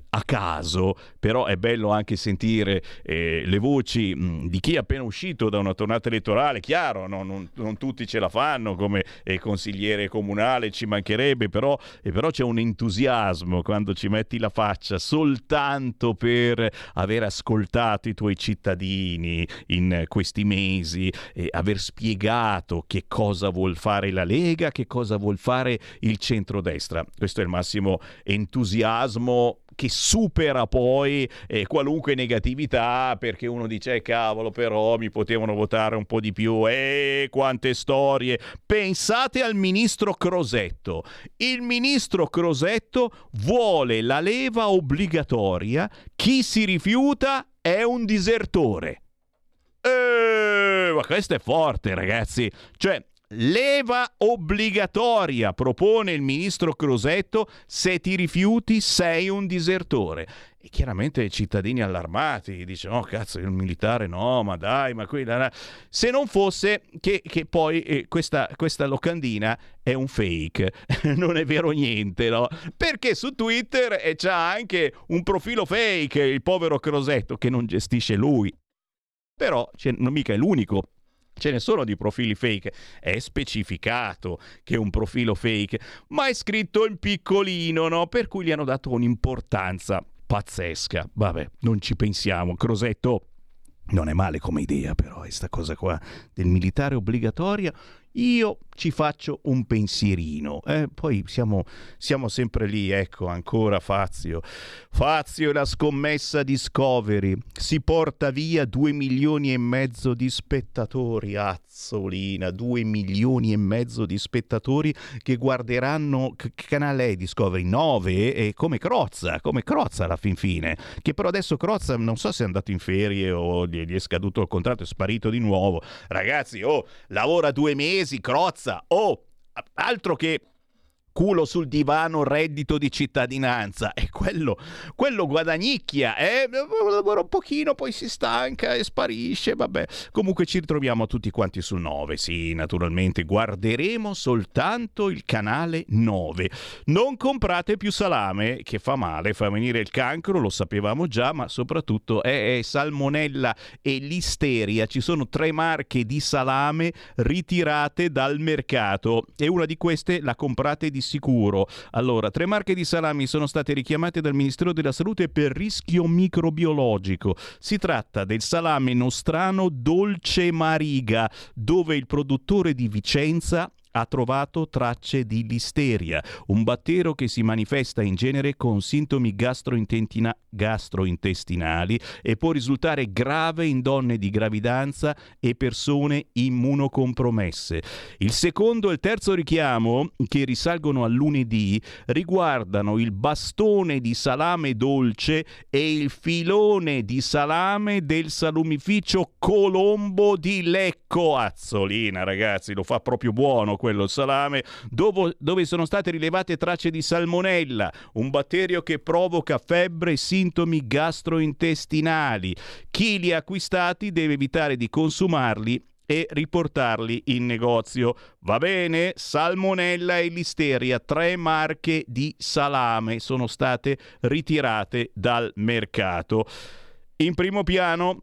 a caso, però è bello anche sentire eh, le voci mh, di chi è appena uscito da una tornata elettorale. Chiaro, no, non, non tutti ce la fanno come eh, consigliere comunale, ci mancherebbe, però, eh, però c'è un entusiasmo quando ci metti la faccia soltanto per aver ascoltato i tuoi cittadini in questi mesi aver spiegato che cosa vuol fare la Lega, che cosa vuol fare il centrodestra. Questo è il massimo entusiasmo che supera poi eh, qualunque negatività perché uno dice "Eh, cavolo però mi potevano votare un po' di più. E quante storie. Pensate al ministro Crosetto. Il ministro Crosetto vuole la leva obbligatoria chi si rifiuta è un disertore. Eh, ma questo è forte, ragazzi. Cioè, leva obbligatoria propone il ministro Crosetto se ti rifiuti sei un disertore. E chiaramente i cittadini allarmati dicono: No, cazzo, il militare no, ma dai, ma qui. la". Se non fosse che, che poi eh, questa, questa locandina è un fake, non è vero niente, no? Perché su Twitter eh, c'ha anche un profilo fake, il povero Crosetto, che non gestisce lui. Però c'è- non mica è l'unico. Ce ne sono di profili fake, è specificato che è un profilo fake, ma è scritto in piccolino, no? Per cui gli hanno dato un'importanza pazzesca. Vabbè, non ci pensiamo. Crosetto non è male come idea, però, questa cosa qua del militare obbligatoria. Io ci faccio un pensierino. eh, Poi siamo, siamo sempre lì, ecco, ancora Fazio. Fazio la scommessa Discovery. Si porta via due milioni e mezzo di spettatori. Azzolina, due milioni e mezzo di spettatori che guarderanno. Che canale è Discovery? 9? E come Crozza, come Crozza alla fin fine. Che però adesso Crozza non so se è andato in ferie o gli è scaduto il contratto, è sparito di nuovo. Ragazzi, oh, lavora due mesi, Crozza. Oh, altro che culo sul divano, reddito di cittadinanza. E quello, quello guadagnicchia, eh? lavora un pochino, poi si stanca e sparisce, vabbè. Comunque ci ritroviamo tutti quanti sul 9, sì, naturalmente guarderemo soltanto il canale 9. Non comprate più salame, che fa male, fa venire il cancro, lo sapevamo già, ma soprattutto è, è salmonella e listeria. Ci sono tre marche di salame ritirate dal mercato e una di queste la comprate di sicuro. Allora, tre marche di salami sono state richiamate dal Ministero della Salute per rischio microbiologico. Si tratta del salame nostrano Dolce Mariga, dove il produttore di Vicenza ha trovato tracce di listeria, un battero che si manifesta in genere con sintomi gastrointestinali e può risultare grave in donne di gravidanza e persone immunocompromesse. Il secondo e il terzo richiamo, che risalgono a lunedì, riguardano il bastone di salame dolce e il filone di salame del salumificio Colombo di Lecco. Azzolina, ragazzi, lo fa proprio buono quello salame, dove, dove sono state rilevate tracce di salmonella, un batterio che provoca febbre e sintomi gastrointestinali. Chi li ha acquistati deve evitare di consumarli e riportarli in negozio. Va bene? Salmonella e listeria, tre marche di salame sono state ritirate dal mercato. In primo piano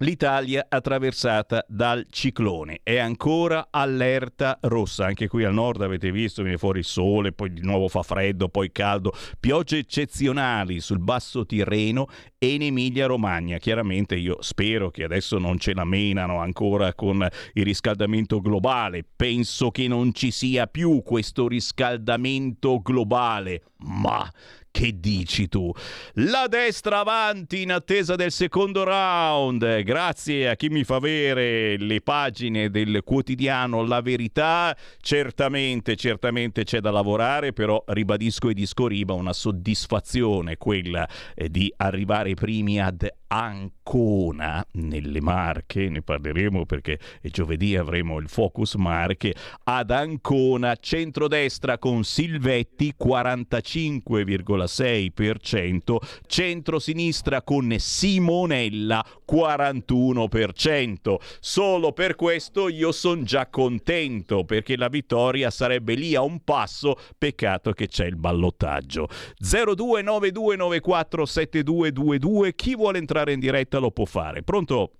L'Italia attraversata dal ciclone. È ancora allerta rossa, anche qui al nord avete visto, viene fuori il sole, poi di nuovo fa freddo, poi caldo, piogge eccezionali sul basso Tirreno e in Emilia Romagna. Chiaramente io spero che adesso non ce la menano ancora con il riscaldamento globale, penso che non ci sia più questo riscaldamento globale, ma che dici tu? La destra avanti in attesa del secondo round. Grazie a chi mi fa avere le pagine del quotidiano La Verità. Certamente, certamente c'è da lavorare, però ribadisco e disco riba una soddisfazione quella eh, di arrivare primi ad Ancona nelle Marche, ne parleremo perché giovedì avremo il Focus Marche, ad Ancona, centrodestra con Silvetti 45,6%, centrosinistra con Simonella 41%. Solo per questo io sono già contento perché la vittoria sarebbe lì a un passo, peccato che c'è il ballottaggio. 0292947222, chi vuole entrare entrare in diretta lo può fare. Pronto?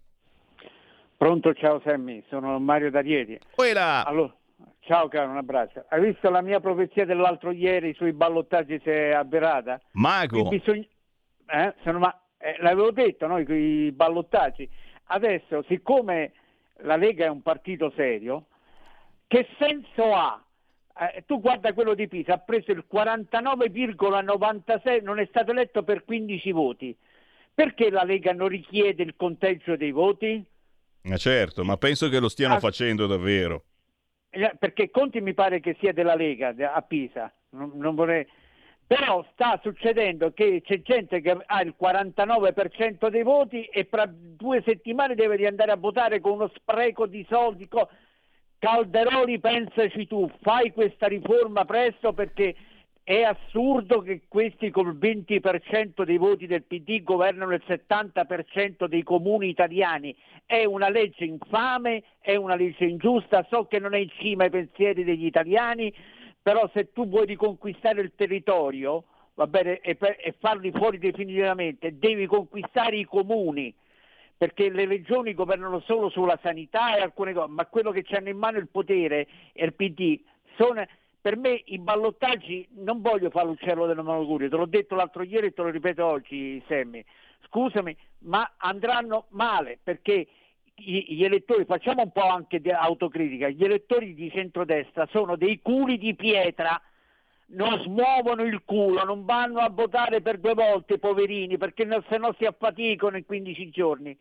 Pronto, ciao Sammy, sono Mario D'Arieti. Allora, ciao caro, un abbraccio. Hai visto la mia profezia dell'altro ieri sui ballottaggi si è avverata? Mago! Bisogna... Eh, ma... eh, l'avevo detto, no, i ballottaggi. Adesso, siccome la Lega è un partito serio, che senso ha? Eh, tu guarda quello di Pisa, ha preso il 49,96, non è stato eletto per 15 voti. Perché la Lega non richiede il conteggio dei voti? Ma certo, ma penso che lo stiano ah, facendo davvero. Eh, perché Conti mi pare che sia della Lega a Pisa, non, non vorrei... Però sta succedendo che c'è gente che ha il 49% dei voti e fra due settimane deve andare a votare con uno spreco di soldi. Calderoli, pensaci tu, fai questa riforma presto perché è assurdo che questi col 20% dei voti del PD governano il 70% dei comuni italiani. È una legge infame, è una legge ingiusta, so che non è in cima ai pensieri degli italiani, però se tu vuoi riconquistare il territorio bene, e, e farli fuori definitivamente, devi conquistare i comuni perché le regioni governano solo sulla sanità e alcune cose, ma quello che hanno in mano il potere e il PD sono per me i ballottaggi non voglio fare l'uccello del malaugurio, te l'ho detto l'altro ieri e te lo ripeto oggi, Semmi. Scusami, ma andranno male perché gli elettori, facciamo un po' anche di autocritica, gli elettori di centrodestra sono dei culi di pietra, non smuovono il culo, non vanno a votare per due volte, poverini, perché se no si affaticano in 15 giorni.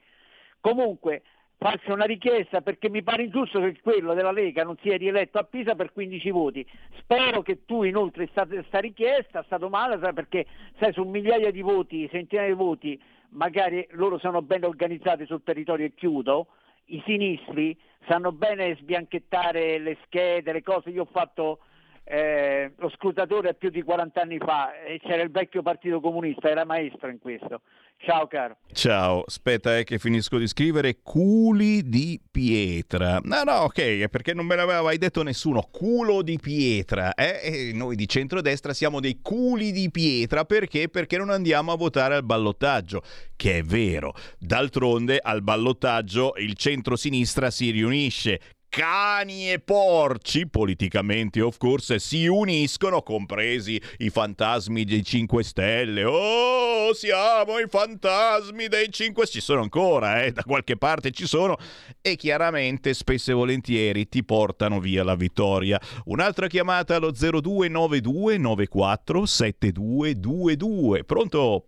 Comunque, faccio una richiesta perché mi pare ingiusto che quello della Lega non sia rieletto a Pisa per 15 voti. Spero che tu inoltre questa richiesta, stato male perché sai su migliaia di voti, centinaia di voti, magari loro sono ben organizzati sul territorio e chiudo, i sinistri sanno bene sbianchettare le schede, le cose, io ho fatto eh, lo scrutatore più di 40 anni fa e c'era il vecchio partito comunista, era maestro in questo. Ciao caro. Ciao, aspetta eh, che finisco di scrivere culi di pietra. No, no, ok, perché non me l'aveva mai detto nessuno. Culo di pietra. Eh? E noi di centrodestra siamo dei culi di pietra perché? Perché non andiamo a votare al ballottaggio, che è vero. D'altronde al ballottaggio il centro-sinistra si riunisce cani e porci, politicamente of course, si uniscono, compresi i fantasmi dei 5 Stelle. Oh, siamo i fantasmi dei 5 Ci sono ancora, eh, da qualche parte ci sono. E chiaramente, spesso e volentieri, ti portano via la vittoria. Un'altra chiamata allo 0292 94 7222. Pronto?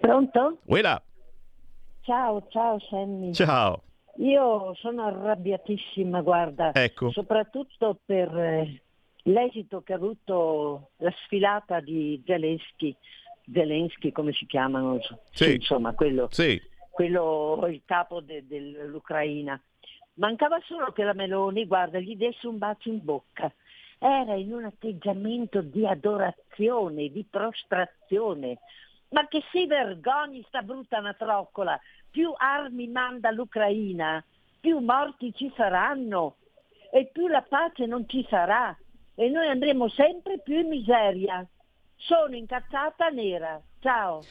Pronto? Uela. Ciao, ciao Sammy. Ciao. Io sono arrabbiatissima, guarda, Ecco. soprattutto per eh, l'esito che ha avuto la sfilata di Zelensky, Zelensky come si chiamano? Sì. insomma, quello, Sì. quello il capo de- dell'Ucraina. Mancava solo che la Meloni, guarda, gli desse un bacio in bocca. Era in un atteggiamento di adorazione, di prostrazione. Ma che si vergogni sta brutta matroccola! Più armi manda l'Ucraina, più morti ci saranno e più la pace non ci sarà e noi andremo sempre più in miseria. Sono incazzata nera. Ciao.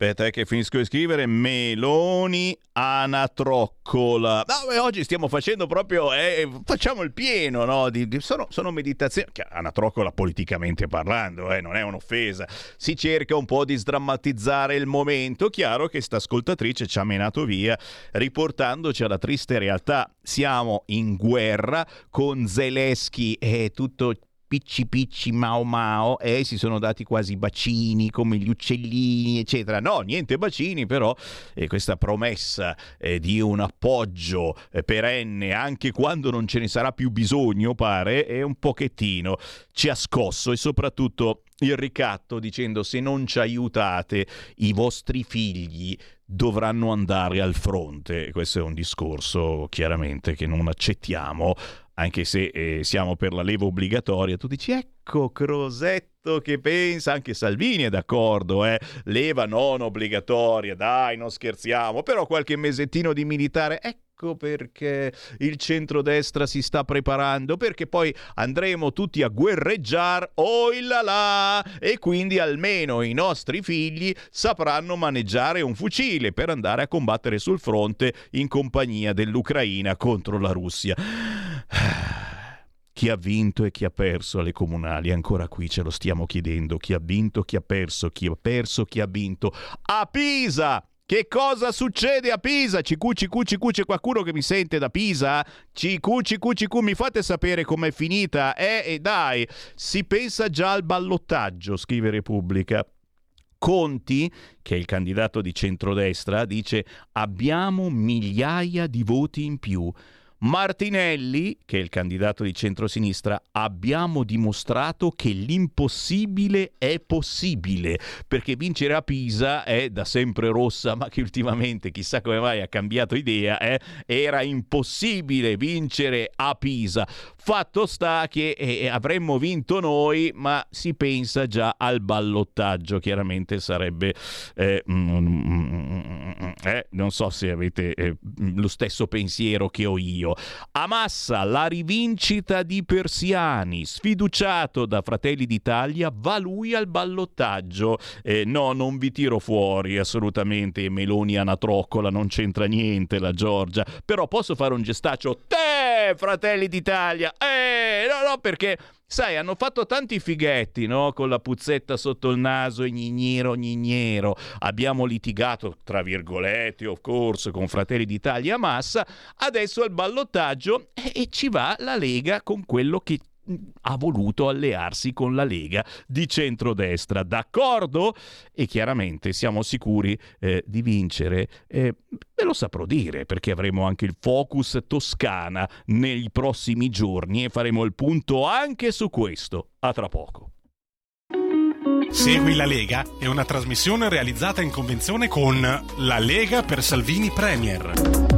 Aspetta eh, che finisco di scrivere Meloni Anatroccola. No, beh, oggi stiamo facendo proprio, eh, facciamo il pieno, no? Di- di- sono, sono meditazioni, Anatroccola politicamente parlando, eh, non è un'offesa. Si cerca un po' di sdrammatizzare il momento. Chiaro che sta ascoltatrice ci ha menato via riportandoci alla triste realtà. Siamo in guerra con Zelensky e tutto picci picci mao mao e si sono dati quasi bacini come gli uccellini eccetera no niente bacini però eh, questa promessa eh, di un appoggio eh, perenne anche quando non ce ne sarà più bisogno pare è un pochettino ci ha scosso e soprattutto il ricatto dicendo se non ci aiutate i vostri figli dovranno andare al fronte. Questo è un discorso chiaramente che non accettiamo, anche se eh, siamo per la leva obbligatoria. Tu dici, ecco Crosetto che pensa, anche Salvini è d'accordo, eh? leva non obbligatoria, dai, non scherziamo, però qualche mesettino di militare, ecco perché il centrodestra si sta preparando, perché poi andremo tutti a guerreggiare, oh là là, e quindi almeno i nostri figli sapranno maneggiare un fucile per andare a combattere sul fronte in compagnia dell'Ucraina contro la Russia. Chi ha vinto e chi ha perso alle comunali? Ancora qui ce lo stiamo chiedendo. Chi ha vinto, chi ha perso, chi ha perso, chi ha vinto. A Pisa! Che cosa succede a Pisa? CQ, CQ, CQ, c'è qualcuno che mi sente da Pisa? CQ, CQ, CQ, mi fate sapere com'è finita? Eh, e dai, si pensa già al ballottaggio, scrive Repubblica. Conti, che è il candidato di centrodestra, dice abbiamo migliaia di voti in più. Martinelli, che è il candidato di centrosinistra, abbiamo dimostrato che l'impossibile è possibile, perché vincere a Pisa è da sempre rossa, ma che ultimamente chissà come mai ha cambiato idea, eh, era impossibile vincere a Pisa. Fatto sta che eh, avremmo vinto noi, ma si pensa già al ballottaggio, chiaramente sarebbe... eh, mm, eh, non so se avete eh, lo stesso pensiero che ho io. A Massa, la rivincita di Persiani, sfiduciato da Fratelli d'Italia, va lui al ballottaggio. Eh, no, non vi tiro fuori assolutamente Meloni Anatroccola, non c'entra niente la Giorgia, però posso fare un gestaccio. Te, Fratelli d'Italia! Eh, no, no, perché... Sai, hanno fatto tanti fighetti, no? Con la puzzetta sotto il naso e gnignero, gnignero. Abbiamo litigato, tra virgolette, of course, con Fratelli d'Italia massa. Adesso al ballottaggio e, e ci va la Lega con quello che ha voluto allearsi con la Lega di centrodestra. D'accordo? E chiaramente siamo sicuri eh, di vincere. Eh, ve lo saprò dire perché avremo anche il focus Toscana nei prossimi giorni e faremo il punto anche su questo. A tra poco. Segui la Lega è una trasmissione realizzata in convenzione con La Lega per Salvini Premier.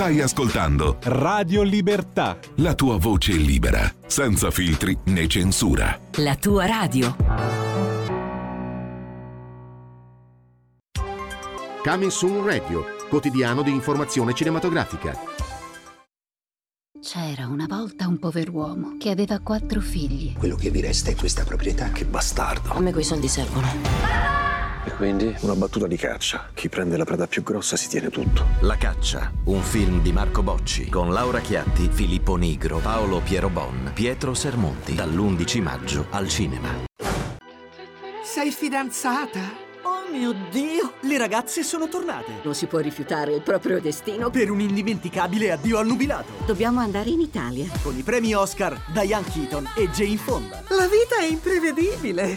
Stai ascoltando Radio Libertà. la tua voce libera, senza filtri né censura. La tua radio. Coming Soon Radio, quotidiano di informazione cinematografica. C'era una volta un pover'uomo che aveva quattro figli. Quello che vi resta è questa proprietà. Che bastardo. A me quei soldi servono. E quindi una battuta di caccia. Chi prende la preda più grossa si tiene tutto. La caccia, un film di Marco Bocci con Laura Chiatti, Filippo Nigro, Paolo Piero Bon, Pietro Sermonti, dall'11 maggio al cinema. Sei fidanzata? Oh mio Dio, le ragazze sono tornate. Non si può rifiutare il proprio destino. Per un indimenticabile addio al nubilato. Dobbiamo andare in Italia. Con i premi Oscar, Diane Keaton e Jane Fonda. La vita è imprevedibile.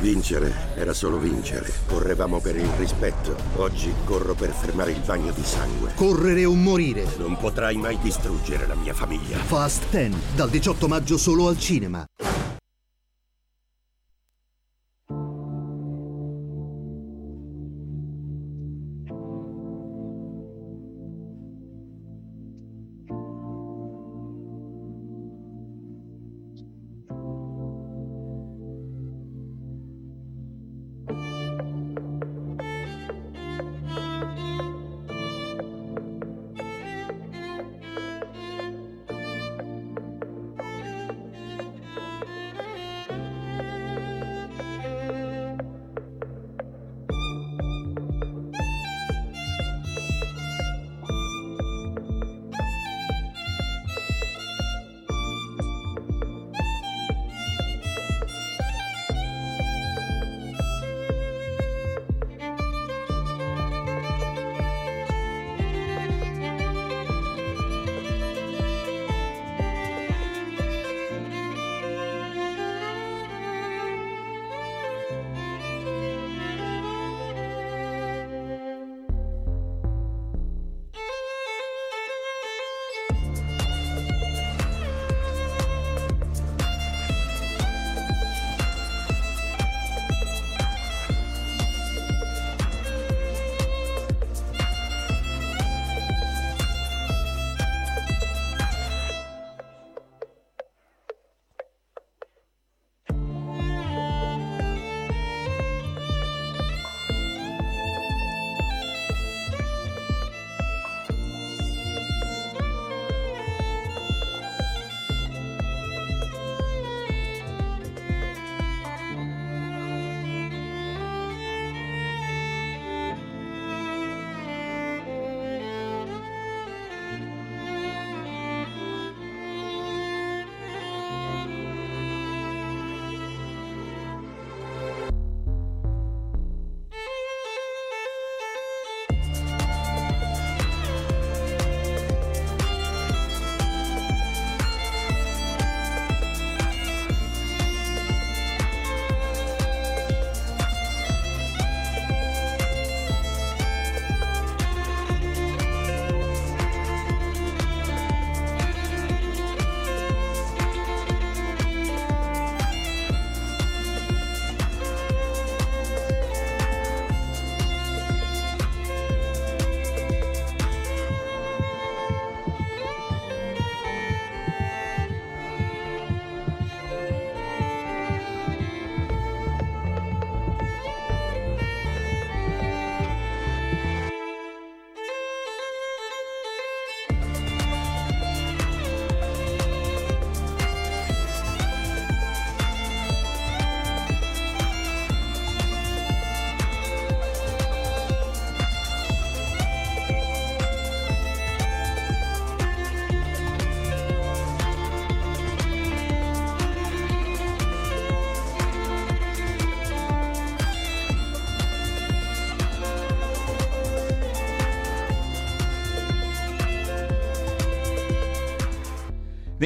Vincere era solo vincere. Correvamo per il rispetto. Oggi corro per fermare il bagno di sangue. Correre o morire. Non potrai mai distruggere la mia famiglia. Fast 10, dal 18 maggio solo al cinema.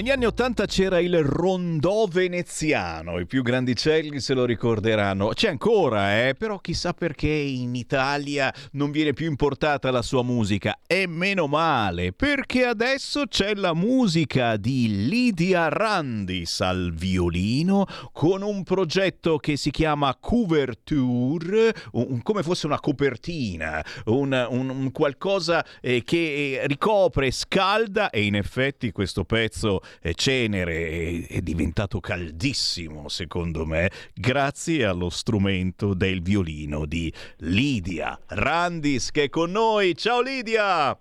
Negli anni Ottanta c'era il rondò veneziano, i più grandicelli se lo ricorderanno. C'è ancora, eh? però chissà perché in Italia non viene più importata la sua musica. E meno male, perché adesso c'è la musica di Lidia Randis al violino con un progetto che si chiama Couverture, un, come fosse una copertina, un, un, un qualcosa eh, che ricopre, scalda e in effetti questo pezzo Cenere è diventato caldissimo, secondo me, grazie allo strumento del violino di Lidia Randis che è con noi. Ciao Lidia!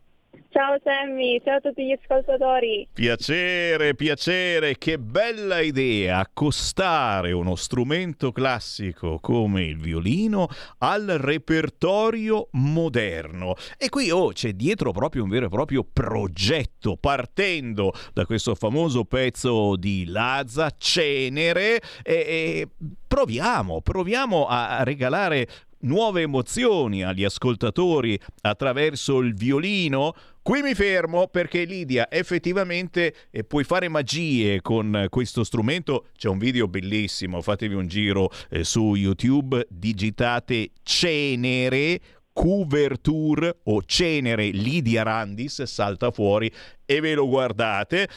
Ciao Sammy, ciao a tutti gli ascoltatori. Piacere, piacere, che bella idea accostare uno strumento classico come il violino al repertorio moderno. E qui oh, c'è dietro proprio un vero e proprio progetto, partendo da questo famoso pezzo di Lazza, Cenere, e, e proviamo, proviamo a regalare nuove emozioni agli ascoltatori attraverso il violino. Qui mi fermo perché Lidia effettivamente eh, puoi fare magie con questo strumento. C'è un video bellissimo, fatevi un giro eh, su YouTube, digitate Cenere Couverture o Cenere Lidia Randis, salta fuori e ve lo guardate.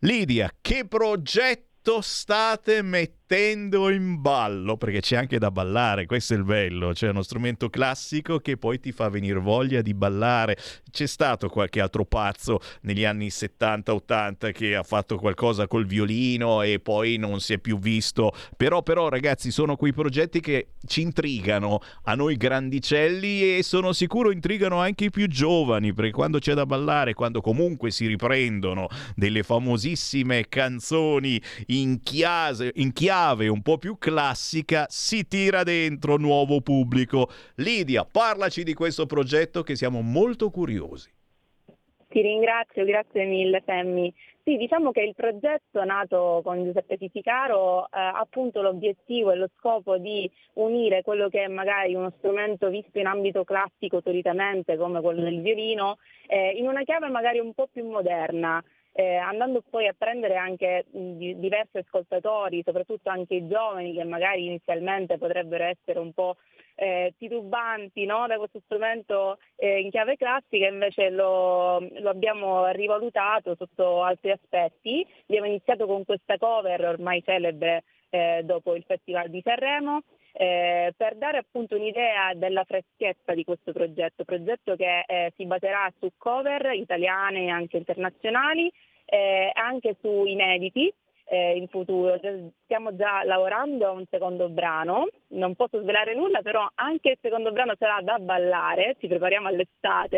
Lidia, che progetto state mettendo? Mettendo in ballo, perché c'è anche da ballare, questo è il bello, c'è uno strumento classico che poi ti fa venire voglia di ballare. C'è stato qualche altro pazzo negli anni 70-80 che ha fatto qualcosa col violino e poi non si è più visto, però però ragazzi sono quei progetti che ci intrigano a noi grandicelli e sono sicuro intrigano anche i più giovani, perché quando c'è da ballare, quando comunque si riprendono delle famosissime canzoni in chiave, in chiave chiave un po' più classica si tira dentro nuovo pubblico. Lidia, parlaci di questo progetto che siamo molto curiosi. Ti ringrazio, grazie mille Sammy. Sì, diciamo che il progetto nato con Giuseppe Titicaro ha eh, appunto l'obiettivo e lo scopo di unire quello che è magari uno strumento visto in ambito classico solitamente come quello del violino eh, in una chiave magari un po' più moderna, eh, andando poi a prendere anche mh, diversi ascoltatori, soprattutto anche i giovani che magari inizialmente potrebbero essere un po' eh, titubanti no? da questo strumento eh, in chiave classica, invece lo, lo, abbiamo rivalutato sotto altri aspetti. Abbiamo iniziato con questa cover ormai celebre eh, dopo il Festival di Sanremo. Eh, per dare appunto un'idea della freschezza di questo progetto, progetto che eh, si baserà su cover italiane e anche internazionali, eh, anche su inediti eh, in futuro. Stiamo già lavorando a un secondo brano, non posso svelare nulla, però anche il secondo brano sarà da ballare, ci prepariamo all'estate,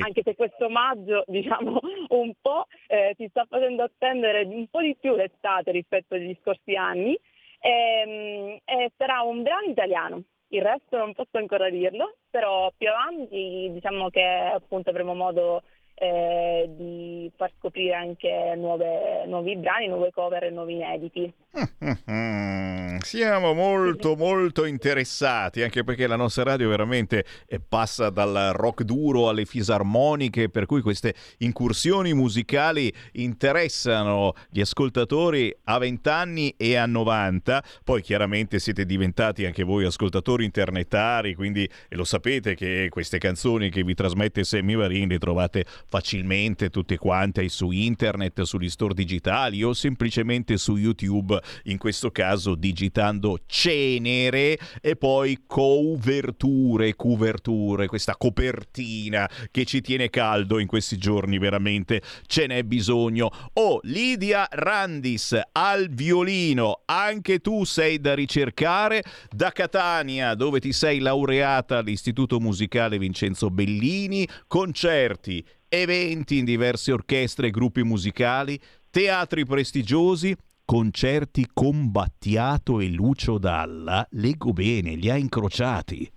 anche se questo maggio diciamo un po' eh, si sta facendo attendere un po' di più l'estate rispetto agli scorsi anni e, ehm, e sarà un brano italiano. Il resto non posso ancora dirlo, però più avanti diciamo che appunto avremo modo eh, di far scoprire anche nuove, nuovi brani, nuove cover e nuovi inediti. Siamo molto molto interessati anche perché la nostra radio veramente eh, passa dal rock duro alle fisarmoniche per cui queste incursioni musicali interessano gli ascoltatori a 20 anni e a 90 poi chiaramente siete diventati anche voi ascoltatori internetari quindi lo sapete che queste canzoni che vi trasmette Sammy Varin le trovate facilmente tutte quante su internet sugli store digitali o semplicemente su YouTube in questo caso digitando cenere e poi coverture, coverture, questa copertina che ci tiene caldo in questi giorni veramente ce n'è bisogno. Oh, Lidia Randis al violino, anche tu sei da ricercare da Catania dove ti sei laureata all'Istituto Musicale Vincenzo Bellini, concerti, eventi in diverse orchestre e gruppi musicali, teatri prestigiosi concerti con Battiato e Lucio Dalla, leggo bene, li ha incrociati.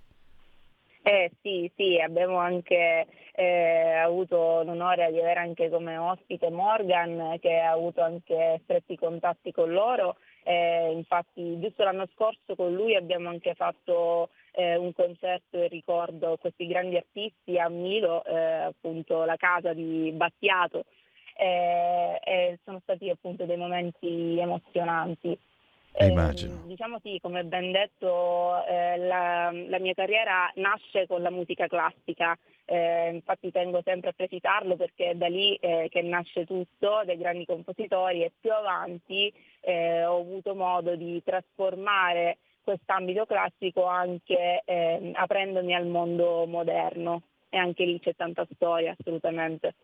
Eh sì, sì, abbiamo anche eh, avuto l'onore di avere anche come ospite Morgan che ha avuto anche stretti contatti con loro. Eh, infatti giusto l'anno scorso con lui abbiamo anche fatto eh, un concerto in ricordo a questi grandi artisti a Milo, eh, appunto la casa di Battiato e, e sono stati appunto dei momenti emozionanti. Eh, immagino. Eh, diciamo sì, come ben detto, eh, la, la, mia carriera nasce con la musica classica, eh, infatti tengo sempre a precisarlo perché è da lì eh, che nasce tutto, dei grandi compositori e più avanti eh, ho avuto modo di trasformare quest'ambito classico anche ehm, aprendomi al mondo moderno e anche lì c'è tanta storia assolutamente.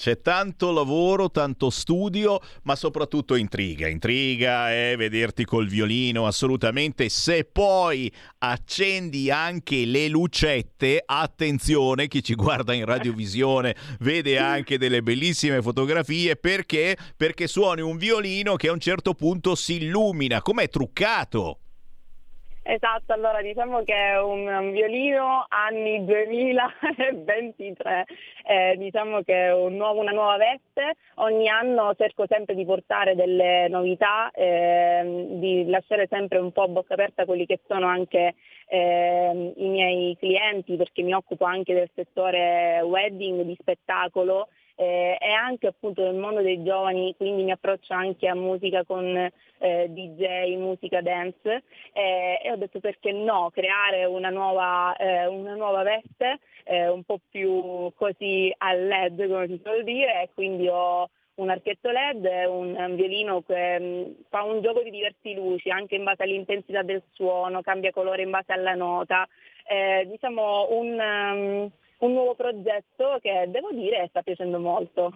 C'è tanto lavoro, tanto studio, ma soprattutto intriga. Intriga è vederti col violino, assolutamente. Se poi accendi anche le lucette, attenzione, chi ci guarda in radiovisione vede anche delle bellissime fotografie. Perché? Perché suoni un violino che a un certo punto si illumina. Com'è truccato? Esatto, allora diciamo che è un, violino anni 2023, eh, diciamo che è un nuovo, una nuova veste, ogni anno cerco sempre di portare delle novità, eh, di lasciare sempre un po' a bocca aperta quelli che sono anche eh, i miei clienti perché mi occupo anche del settore wedding, di spettacolo eh, e anche appunto nel mondo dei giovani, quindi mi approccio anche a musica con eh, DJ, musica dance. Eh, e ho detto perché no, creare una nuova, eh, una nuova veste eh, un po' più così a LED come si suol dire. E quindi ho un archetto LED, un, violino che um, fa un gioco di diverse luci anche in base all'intensità del suono, cambia colore in base alla nota, eh, diciamo un, um, un nuovo progetto che devo dire sta piacendo molto.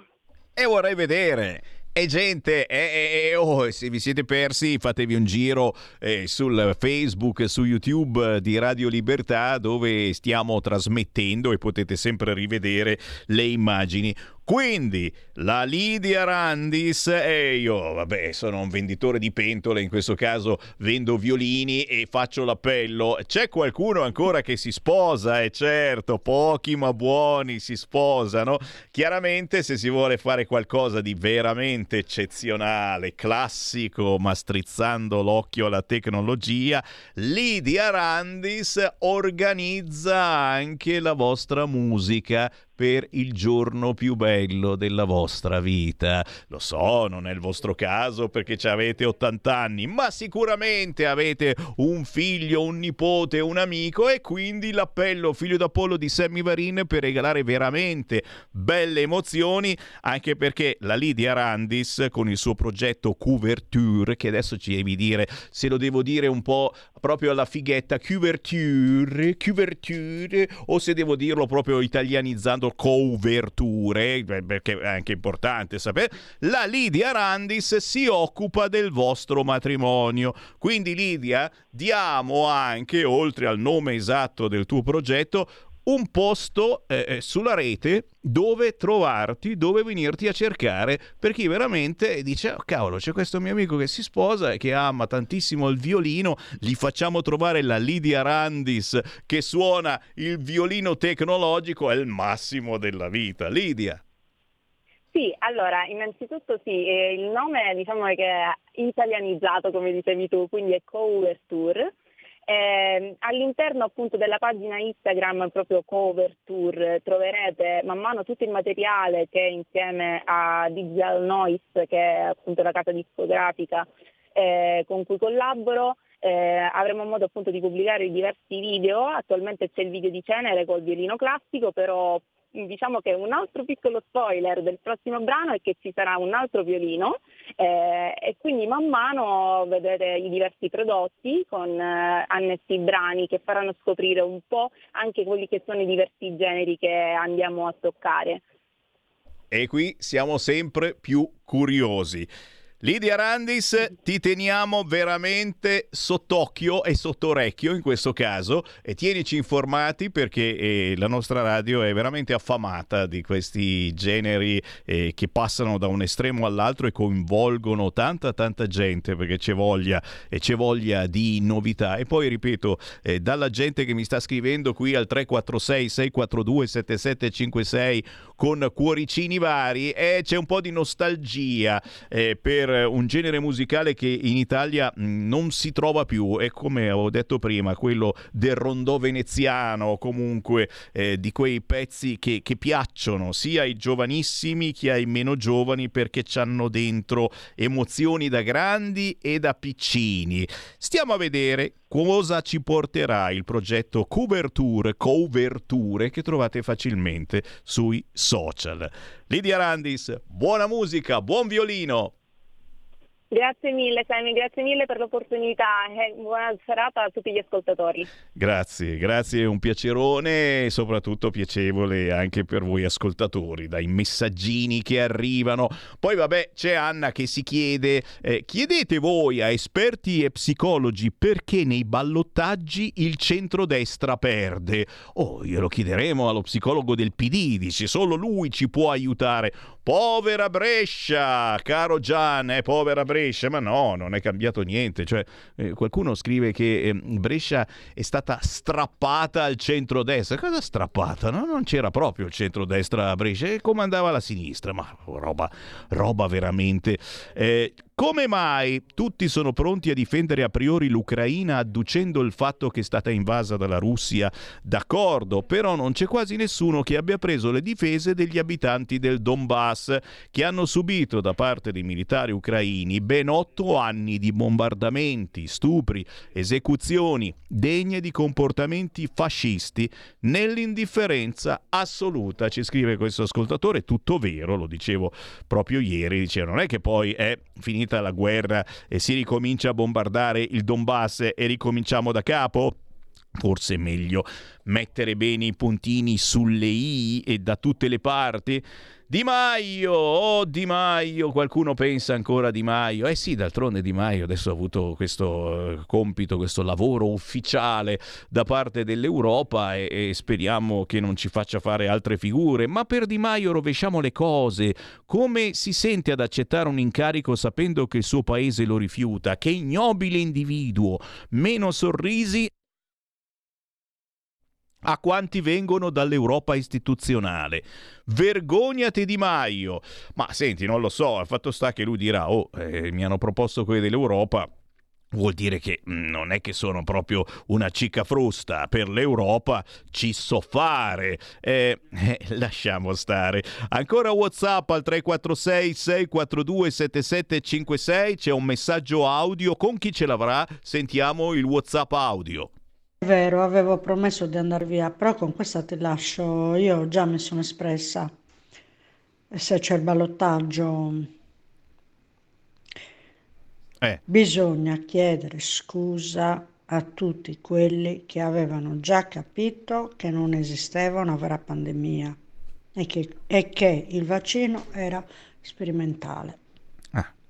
E vorrei vedere. E gente, eh, eh, oh, se vi siete persi fatevi un giro eh, sul Facebook, su YouTube di Radio Libertà dove stiamo trasmettendo e potete sempre rivedere le immagini. Quindi la Lidia Randis e io, vabbè, sono un venditore di pentole, in questo caso vendo violini e faccio l'appello. C'è qualcuno ancora che si sposa? E certo, pochi ma buoni si sposano. Chiaramente se si vuole fare qualcosa di veramente eccezionale, classico, ma strizzando l'occhio alla tecnologia, Lidia Randis organizza anche la vostra musica per il giorno più bello della vostra vita. Lo so, non è il vostro caso perché avete 80 anni, ma sicuramente avete un figlio, un nipote, un amico e quindi l'appello figlio d'Apollo di Sammy Varin per regalare veramente belle emozioni, anche perché la Lidia Randis con il suo progetto Couverture, che adesso ci devi dire se lo devo dire un po' proprio alla fighetta, Couverture, Couverture, o se devo dirlo proprio italianizzando chiamando coverture, perché è anche importante sapere, la Lidia Randis si occupa del vostro matrimonio. Quindi Lidia, diamo anche, oltre al nome esatto del tuo progetto, un posto eh, eh, sulla rete dove trovarti, dove venirti a cercare per chi veramente dice oh, cavolo c'è questo mio amico che si sposa e che ama tantissimo il violino, gli facciamo trovare la Lidia Randis che suona il violino tecnologico, è il massimo della vita. Lidia. Sì, allora, innanzitutto sì, eh, il nome diciamo che è italianizzato come dicevi tu, quindi è Cover Tour eh, all'interno appunto della pagina Instagram proprio Cover Tour troverete man mano tutto il materiale che insieme a Digital Noise che è appunto la casa discografica eh, con cui collaboro. Eh, avremo modo appunto di pubblicare diversi video, attualmente c'è il video di Cenere col violino classico, però diciamo che un altro piccolo spoiler del prossimo brano è che ci sarà un altro violino eh, e quindi man mano vedrete i diversi prodotti con eh, annessi brani che faranno scoprire un po' anche quelli che sono i diversi generi che andiamo a toccare. E qui siamo sempre più curiosi. Lidia Randis, ti teniamo veramente sott'occhio e sotto orecchio in questo caso e tienici informati perché eh, la nostra radio è veramente affamata di questi generi eh, che passano da un estremo all'altro e coinvolgono tanta tanta gente perché c'è voglia e c'è voglia di novità. E poi ripeto eh, dalla gente che mi sta scrivendo qui al 346 642 7756 con cuoricini vari e c'è un po' di nostalgia eh, un genere musicale che in Italia non si trova più, è come ho detto prima, quello del rondò veneziano, comunque eh, di quei pezzi che, che, piacciono sia ai giovanissimi che ai meno giovani perché hanno dentro emozioni da grandi e da piccini. Stiamo a vedere cosa ci porterà il progetto Coverture, Coverture che trovate facilmente sui social. Lidia Randis, buona musica, buon violino! Grazie mille Sammy, grazie mille per l'opportunità e buona serata a tutti gli ascoltatori. Grazie, grazie, un piacerone e soprattutto piacevole anche per voi ascoltatori, dai messaggini che arrivano. Poi vabbè c'è Anna che si chiede, eh, chiedete voi a esperti e psicologi perché nei ballottaggi il centrodestra perde. Oh, glielo chiederemo allo psicologo del PD, dice solo lui ci può aiutare. Povera Brescia, caro Gian, eh, povera Brescia, ma no, non è cambiato niente. Cioè, eh, qualcuno scrive che eh, Brescia è stata strappata al centro-destra. Cosa strappata? No? Non c'era proprio il centro-destra a Brescia e comandava la sinistra, ma roba, roba veramente. Eh, come mai tutti sono pronti a difendere a priori l'Ucraina adducendo il fatto che è stata invasa dalla Russia? D'accordo, però non c'è quasi nessuno che abbia preso le difese degli abitanti del Donbass, che hanno subito da parte dei militari ucraini ben otto anni di bombardamenti, stupri, esecuzioni, degne di comportamenti fascisti, nell'indifferenza assoluta. Ci scrive questo ascoltatore, tutto vero, lo dicevo proprio ieri, diceva non è che poi è finita la guerra e si ricomincia a bombardare il Donbass e ricominciamo da capo? Forse è meglio mettere bene i puntini sulle i e da tutte le parti? Di Maio, oh Di Maio, qualcuno pensa ancora a Di Maio? Eh sì, d'altronde Di Maio adesso ha avuto questo eh, compito, questo lavoro ufficiale da parte dell'Europa e, e, speriamo che non ci faccia fare altre figure, ma per Di Maio rovesciamo le cose. Come si sente ad accettare un incarico sapendo che il suo paese lo rifiuta? Che ignobile individuo! Meno sorrisi a quanti vengono dall'Europa istituzionale. Vergognati di Maio. Ma senti, non lo so, il fatto sta che lui dirà, oh, eh, mi hanno proposto quelli dell'Europa, vuol dire che mm, non è che sono proprio una cicca frusta. Per l'Europa ci so fare. Eh, eh, lasciamo stare. Ancora WhatsApp al 346 642 7756. C'è un messaggio audio. Con chi ce l'avrà? Sentiamo il WhatsApp audio. Vero, avevo promesso di andare via, però con questa ti lascio, io già mi sono espressa. Se c'è il ballottaggio, eh. bisogna chiedere scusa a tutti quelli che avevano già capito che non esisteva una vera pandemia e che, e che il vaccino era sperimentale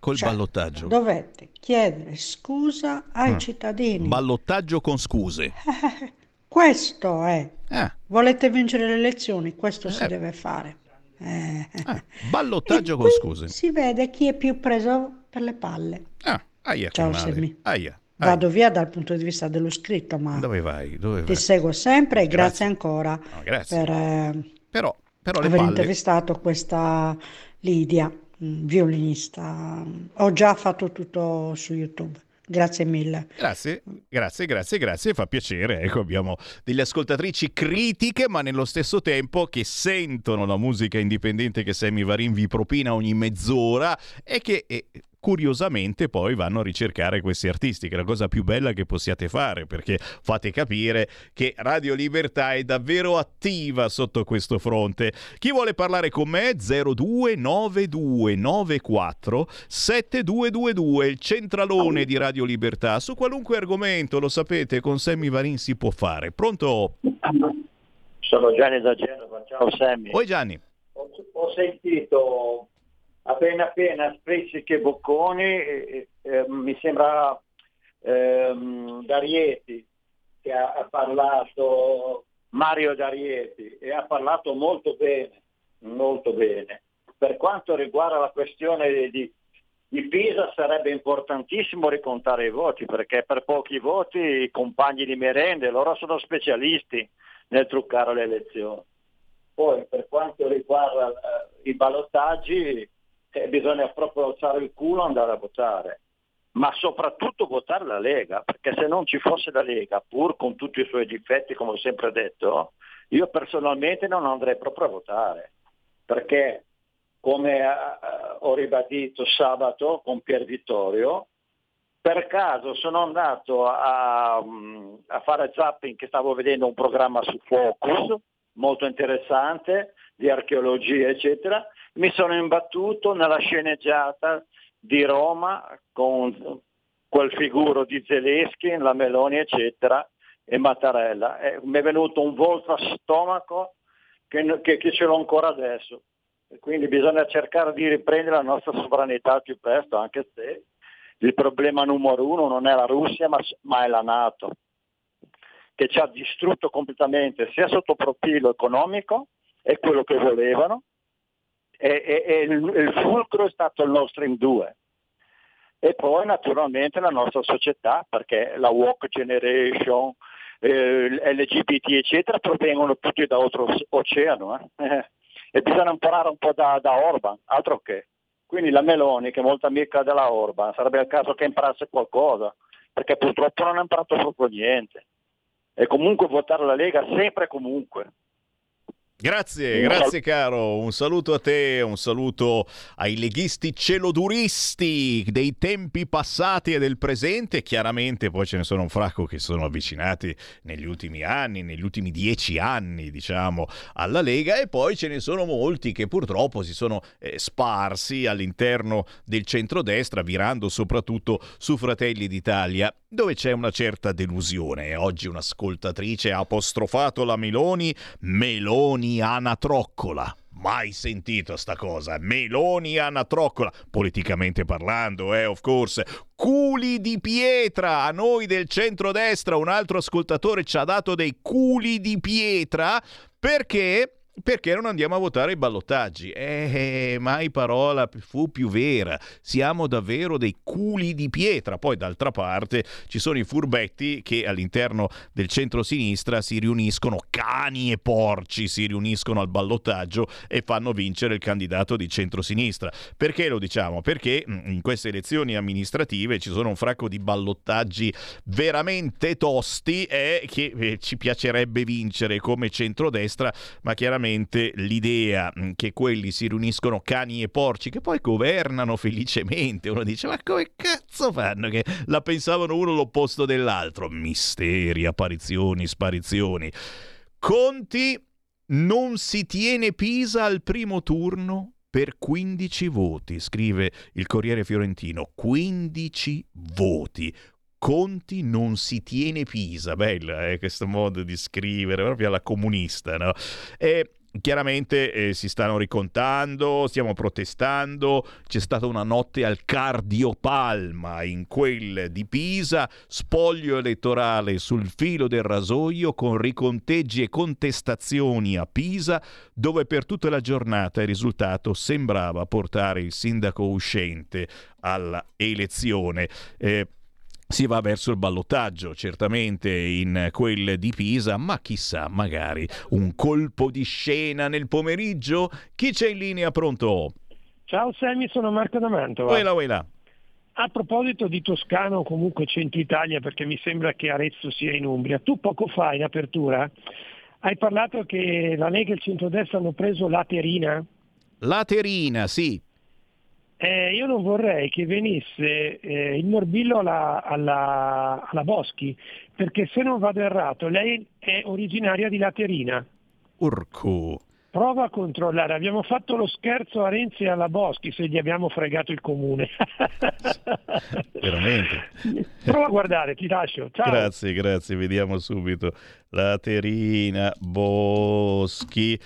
col cioè, ballottaggio. Dovete chiedere scusa ai mm. cittadini. Ballottaggio con scuse. questo è. Eh. Volete vincere le elezioni? Questo eh. si deve fare. Eh. ballottaggio con scuse. Si vede chi è più preso per le palle. Ah, aia, Ciao Semmi. Aia. Vado via dal punto di vista dello scritto, ma dove vai? Dove vai? ti seguo sempre e grazie, grazie ancora no, grazie. per eh, però, però aver palle... intervistato questa Lidia. Mm, violinista. Ho già fatto tutto su YouTube. Grazie mille. Grazie, grazie, grazie, grazie. Fa piacere. Ecco, abbiamo delle ascoltatrici critiche, ma nello stesso tempo che sentono la musica indipendente che Sammy Varin vi propina ogni mezz'ora e che e, curiosamente poi vanno a ricercare questi artisti, che è la cosa più bella che possiate fare, perché fate capire che Radio Libertà è davvero attiva sotto questo fronte. Chi vuole parlare con me? 029294 7222, il centralone di Radio Libertà, su qualunque argomento, lo sapete, con Sammy Varin si può fare. Pronto? Sono Gianni da Genova, ciao Sammy. Oi Gianni. Ho, ho sentito appena appena sprizzichi e bocconi, eh, eh, mi sembra ehm, D'Arieti che ha, ha, parlato, Mario D'Arieti, e ha parlato molto bene, molto bene. Per quanto riguarda la questione di, di Pisa sarebbe importantissimo ricontare i voti, perché per pochi voti i compagni di merende, loro sono specialisti nel truccare le elezioni. Poi per quanto riguarda eh, i ballottaggi, eh, bisogna proprio alzare il culo e andare a votare, ma soprattutto votare la Lega, perché se non ci fosse la Lega, pur con tutti i suoi difetti, come ho sempre detto, io personalmente non andrei proprio a votare, perché come ho ribadito sabato con Pier Vittorio, per caso sono andato a, a, fare zapping che stavo vedendo un programma su Focus, molto interessante, di archeologia, eccetera. Mi sono imbattuto nella sceneggiata di Roma con quel figuro di Zelensky, la Meloni, eccetera, e Mattarella. E mi è venuto un volto a stomaco che, che, che ce l'ho ancora adesso. E quindi bisogna cercare di riprendere la nostra sovranità più presto, anche se il problema numero uno non è la Russia, ma, ma è la Nato, che ci ha distrutto completamente sia sotto profilo economico, è quello che volevano, e, e, e il, il fulcro è stato il nostro in due e poi naturalmente la nostra società, perché la walk generation, eh, LGBT eccetera provengono tutti da oltreoceano eh? e bisogna imparare un po' da, da, Orban, altro che. Quindi la Meloni, che è molto amica della Orban, sarebbe il caso che imparasse qualcosa, perché purtroppo non ha imparato proprio niente. E comunque votare la Lega sempre e comunque. Grazie, grazie caro, un saluto a te, un saluto ai leghisti celoduristi dei tempi passati e del presente, chiaramente poi ce ne sono un fracco che sono avvicinati negli ultimi anni, negli ultimi dieci anni diciamo alla Lega e poi ce ne sono molti che purtroppo si sono eh, sparsi all'interno del centrodestra, virando soprattutto su Fratelli d'Italia dove c'è una certa delusione. Oggi un'ascoltatrice ha apostrofato la Meloni, Meloni anatroccola. Mai sentito sta cosa. Meloni anatroccola. Politicamente parlando, eh, of course. Culi di pietra. A noi del centrodestra un altro ascoltatore ci ha dato dei culi di pietra perché perché non andiamo a votare i ballottaggi? Eh, mai parola fu più vera. Siamo davvero dei culi di pietra. Poi, d'altra parte, ci sono i furbetti che all'interno del centro-sinistra si riuniscono, cani e porci si riuniscono al ballottaggio e fanno vincere il candidato di centro-sinistra. Perché lo diciamo? Perché mm, in queste elezioni amministrative ci sono un fracco di ballottaggi veramente tosti e che eh, ci piacerebbe vincere come centrodestra, ma chiaramente veramente l'idea mm, che quelli si riuniscono cani e porci che poi governano felicemente. Uno dice ma come cazzo fanno che la pensavano uno l'opposto dell'altro? Misteri, apparizioni, sparizioni. Conti non si tiene Pisa al primo turno per 15 voti, scrive il Corriere Fiorentino. 15 voti. Conti non si tiene Pisa, bella eh, questo modo di scrivere, proprio alla comunista, no? E Chiaramente eh, si stanno ricontando, stiamo protestando, c'è stata una notte al cardiopalma in quel di Pisa, spoglio elettorale sul filo del rasoio con riconteggi e contestazioni a Pisa, dove per tutta la giornata il risultato sembrava portare il sindaco uscente alla elezione. Eh, si va verso il ballottaggio, certamente in quel di Pisa, ma chissà, magari un colpo di scena nel pomeriggio? Chi c'è in linea pronto? Ciao Sammy, sono Marco da Mantova. Uela, uela. A proposito di Toscano o comunque Centro Italia, perché mi sembra che Arezzo sia in Umbria, tu poco fa in apertura hai parlato che la Lega e il centrodestra hanno preso Laterina? Laterina, sì. Eh, io non vorrei che venisse eh, il morbillo alla, alla, alla, Boschi, perché se non vado errato, lei è originaria di Laterina. Urco. Prova a controllare, abbiamo fatto lo scherzo a Renzi e alla Boschi se gli abbiamo fregato il comune. Veramente. Prova a guardare, ti lascio. Ciao. Grazie, grazie, vediamo subito. Laterina, Boschi.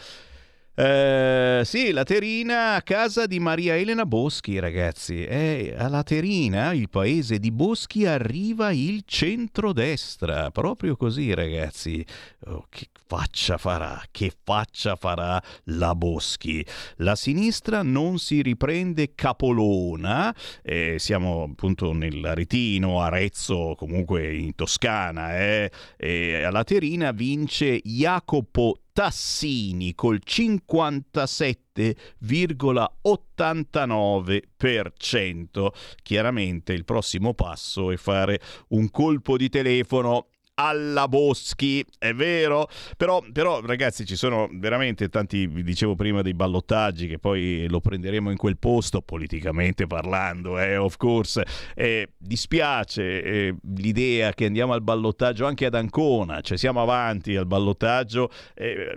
Eh, sì, Laterina a casa di Maria Elena Boschi, ragazzi. Eh, a Laterina, il paese di Boschi, arriva il centrodestra. Proprio così, ragazzi. Oh, che faccia farà? Che faccia farà la Boschi? La sinistra non si riprende capolona. Eh, siamo appunto nell'Aretino, Arezzo, comunque in Toscana. Eh. E a Laterina vince Jacopo Tassini col 57,89%. Chiaramente il prossimo passo è fare un colpo di telefono alla Boschi, è vero? Però, però, ragazzi ci sono veramente tanti, vi dicevo prima dei ballottaggi che poi lo prenderemo in quel posto politicamente parlando, eh, of course. Eh, dispiace eh, l'idea che andiamo al ballottaggio anche ad Ancona, cioè siamo avanti al ballottaggio, eh,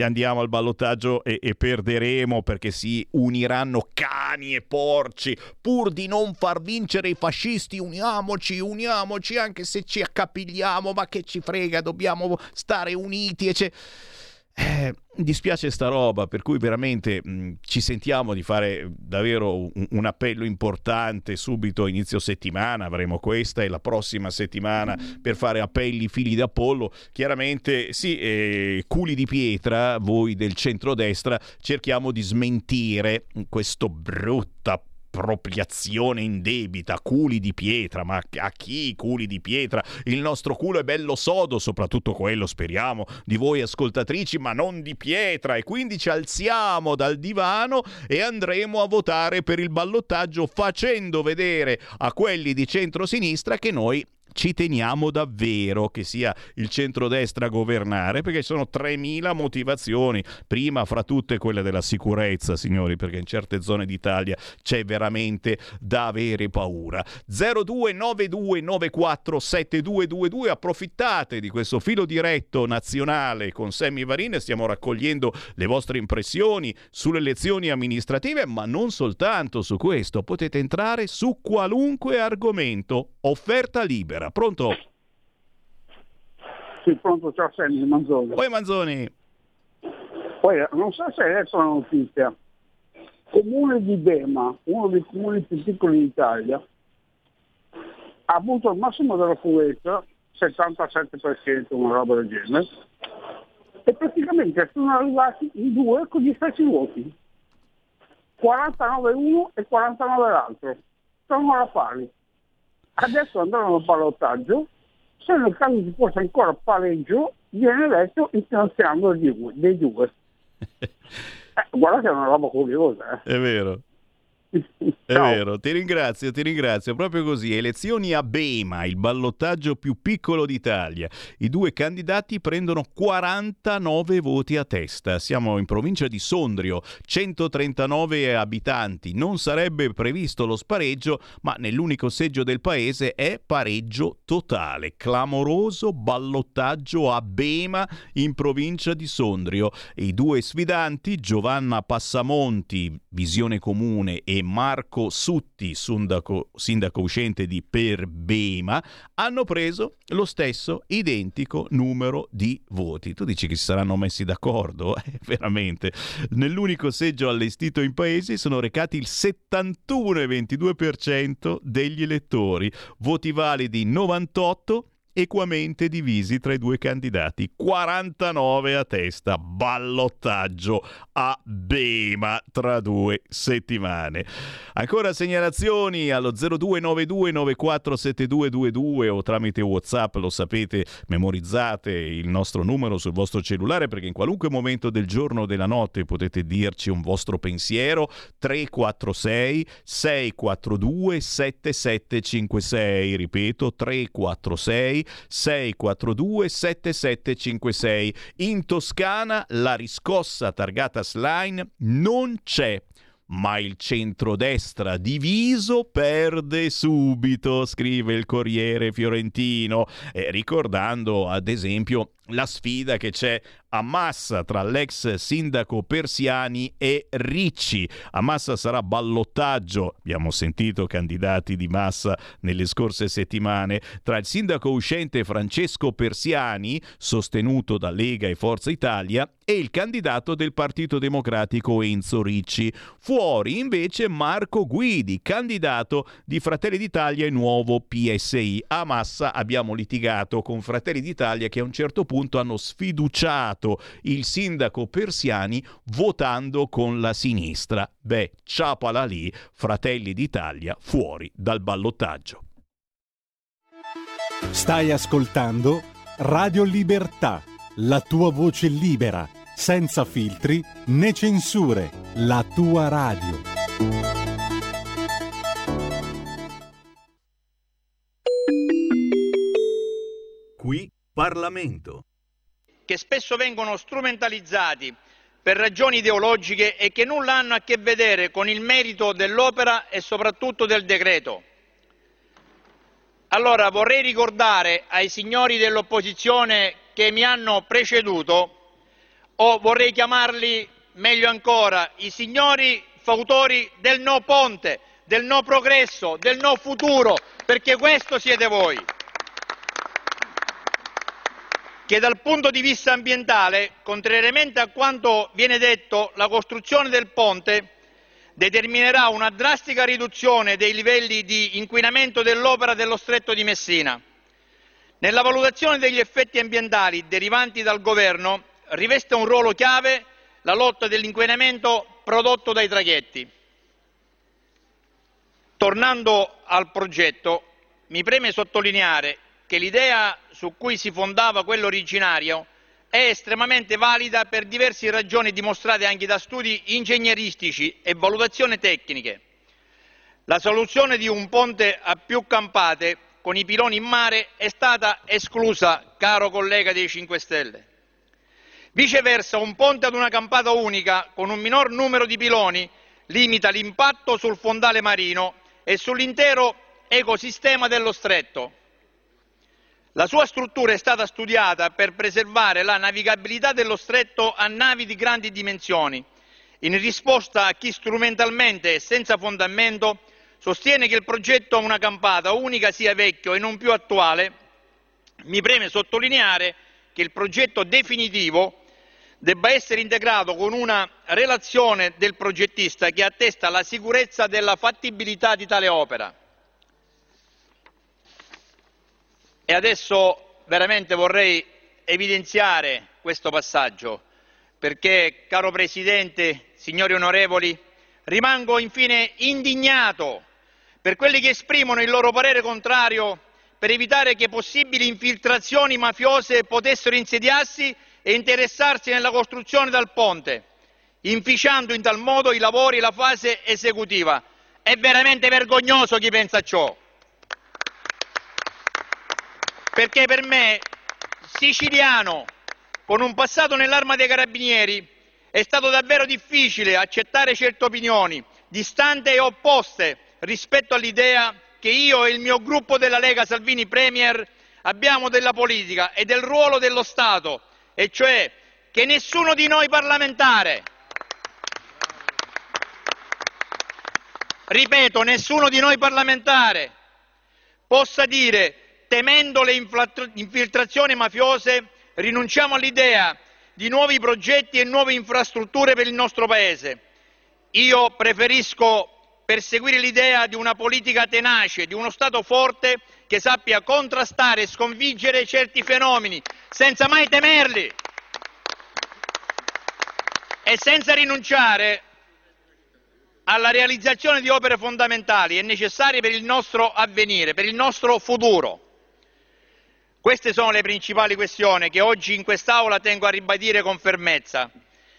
andiamo al ballottaggio e, e perderemo perché si uniranno cani e porci pur di non far vincere i fascisti, uniamoci, uniamoci anche se ci accapigliamo diciamo ma che ci frega, dobbiamo stare uniti. E c'è... Eh, dispiace sta roba, per cui veramente mh, ci sentiamo di fare davvero un, un, appello importante subito inizio settimana, avremo questa e la prossima settimana per fare appelli fili d'Apollo. Chiaramente sì, eh, culi di pietra, voi del centrodestra, cerchiamo di smentire questo brutta appropriazione indebita, culi di pietra, ma a chi culi di pietra? Il nostro culo è bello sodo, soprattutto quello, speriamo, di voi ascoltatrici, ma non di pietra e quindi ci alziamo dal divano e andremo a votare per il ballottaggio facendo vedere a quelli di centrosinistra che noi ci teniamo davvero che sia il centrodestra a governare perché ci sono 3.000 motivazioni, prima fra tutte quella della sicurezza, signori, perché in certe zone d'Italia c'è veramente da avere paura. 0292947222, approfittate di questo filo diretto nazionale con Sammy Varin, stiamo raccogliendo le vostre impressioni sulle elezioni amministrative, ma non soltanto su questo, potete entrare su qualunque argomento, offerta libera Pronto? Sì, pronto, ciao Sammy, Manzoni. Poi Manzoni. Poi, non so se hai letto la notizia. Comune di Bema, uno dei comuni più piccoli d'Italia, ha avuto il massimo della fuetta, 77%, una roba del genere, e praticamente sono arrivati in due con gli stessi voti. 49 uno e 49 l'altro. Sono alla pari adesso andranno al ballottaggio, se nel caso ci fosse ancora pareggio viene eletto il più anziano dei due. Eh, guarda che è una roba curiosa. Eh. È vero. È vero, ti ringrazio, ti ringrazio. Proprio così, elezioni a Bema, il ballottaggio più piccolo d'Italia. I due candidati prendono 49 voti a testa. Siamo in provincia di Sondrio, 139 abitanti. Non sarebbe previsto lo spareggio, ma nell'unico seggio del paese è pareggio totale. Clamoroso ballottaggio a Bema in provincia di Sondrio. I due sfidanti, Giovanna Passamonti, Visione Comune e Marco Sutti, sindaco, sindaco uscente di Perbema, hanno preso lo stesso identico numero di voti. Tu dici che si saranno messi d'accordo? Eh, veramente. Nell'unico seggio allestito in paese sono recati il 71,22% degli elettori, voti validi 98 equamente divisi tra i due candidati. 49 a testa, ballottaggio a Bema tra due settimane. Ancora segnalazioni allo 0292947222 o tramite WhatsApp, lo sapete, memorizzate il nostro numero sul vostro cellulare perché in qualunque momento del giorno o della notte potete dirci un vostro pensiero 346 642 7756, ripeto 346 642 7756. In Toscana la riscossa targata Slime non c'è ma il centrodestra diviso perde subito, scrive il Corriere Fiorentino, eh, ricordando ad esempio la sfida che c'è a tra l'ex sindaco Persiani e Ricci. A sarà ballottaggio, abbiamo sentito candidati di Massa nelle scorse settimane, tra il sindaco uscente Francesco Persiani, sostenuto da Lega e Forza Italia, e il candidato del Partito Democratico Enzo Ricci. Fuori invece Marco Guidi, candidato di Fratelli d'Italia e nuovo PSI. A Massa abbiamo litigato con Fratelli d'Italia che a un certo punto hanno sfiduciato il sindaco Persiani votando con la sinistra. Beh, ciapala lì, Fratelli d'Italia fuori dal ballottaggio. Stai ascoltando Radio Libertà la tua voce libera, senza filtri né censure, la tua radio. Qui Parlamento. che spesso vengono strumentalizzati per ragioni ideologiche e che nulla hanno a che vedere con il merito dell'opera e soprattutto del decreto. Allora vorrei ricordare ai signori dell'opposizione che mi hanno preceduto, o vorrei chiamarli meglio ancora i signori fautori del no ponte, del no progresso, del no futuro, perché questo siete voi che dal punto di vista ambientale, contrariamente a quanto viene detto, la costruzione del ponte determinerà una drastica riduzione dei livelli di inquinamento dell'opera dello stretto di Messina. Nella valutazione degli effetti ambientali derivanti dal governo riveste un ruolo chiave la lotta dell'inquinamento prodotto dai traghetti. Tornando al progetto, mi preme sottolineare che l'idea su cui si fondava quello originario è estremamente valida per diverse ragioni dimostrate anche da studi ingegneristici e valutazioni tecniche. La soluzione di un ponte a più campate con i piloni in mare è stata esclusa, caro collega dei 5 Stelle. Viceversa, un ponte ad una campata unica con un minor numero di piloni limita l'impatto sul fondale marino e sull'intero ecosistema dello stretto. La sua struttura è stata studiata per preservare la navigabilità dello stretto a navi di grandi dimensioni, in risposta a chi strumentalmente e senza fondamento sostiene che il progetto a una campata unica sia vecchio e non più attuale, mi preme sottolineare che il progetto definitivo debba essere integrato con una relazione del progettista che attesta la sicurezza della fattibilità di tale opera. E adesso veramente vorrei evidenziare questo passaggio perché, caro Presidente, signori onorevoli, rimango infine indignato per quelli che esprimono il loro parere contrario per evitare che possibili infiltrazioni mafiose potessero insediarsi e interessarsi nella costruzione del ponte, inficiando in tal modo i lavori e la fase esecutiva. È veramente vergognoso chi pensa a ciò perché per me, siciliano, con un passato nell'arma dei carabinieri, è stato davvero difficile accettare certe opinioni, distanti e opposte rispetto all'idea che io e il mio gruppo della Lega Salvini Premier abbiamo della politica e del ruolo dello Stato, e cioè che nessuno di noi parlamentare, ripeto, nessuno di noi parlamentare possa dire temendo le infiltrazioni mafiose, rinunciamo all'idea di nuovi progetti e nuove infrastrutture per il nostro Paese. Io preferisco perseguire l'idea di una politica tenace, di uno Stato forte che sappia contrastare e sconfiggere certi fenomeni senza mai temerli e senza rinunciare alla realizzazione di opere fondamentali e necessarie per il nostro avvenire, per il nostro futuro. Queste sono le principali questioni che oggi in quest'Aula tengo a ribadire con fermezza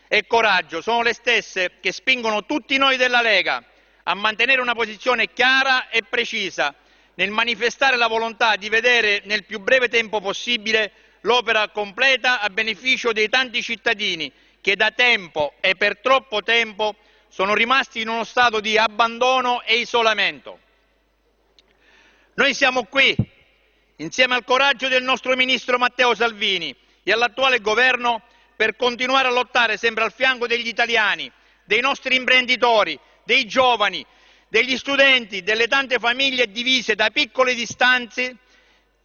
e coraggio. Sono le stesse che spingono tutti noi della Lega a mantenere una posizione chiara e precisa nel manifestare la volontà di vedere nel più breve tempo possibile l'opera completa a beneficio dei tanti cittadini che da tempo e per troppo tempo sono rimasti in uno stato di abbandono e isolamento. Noi siamo qui insieme al coraggio del nostro ministro Matteo Salvini e all'attuale governo per continuare a lottare sempre al fianco degli italiani, dei nostri imprenditori, dei giovani, degli studenti, delle tante famiglie divise da piccole distanze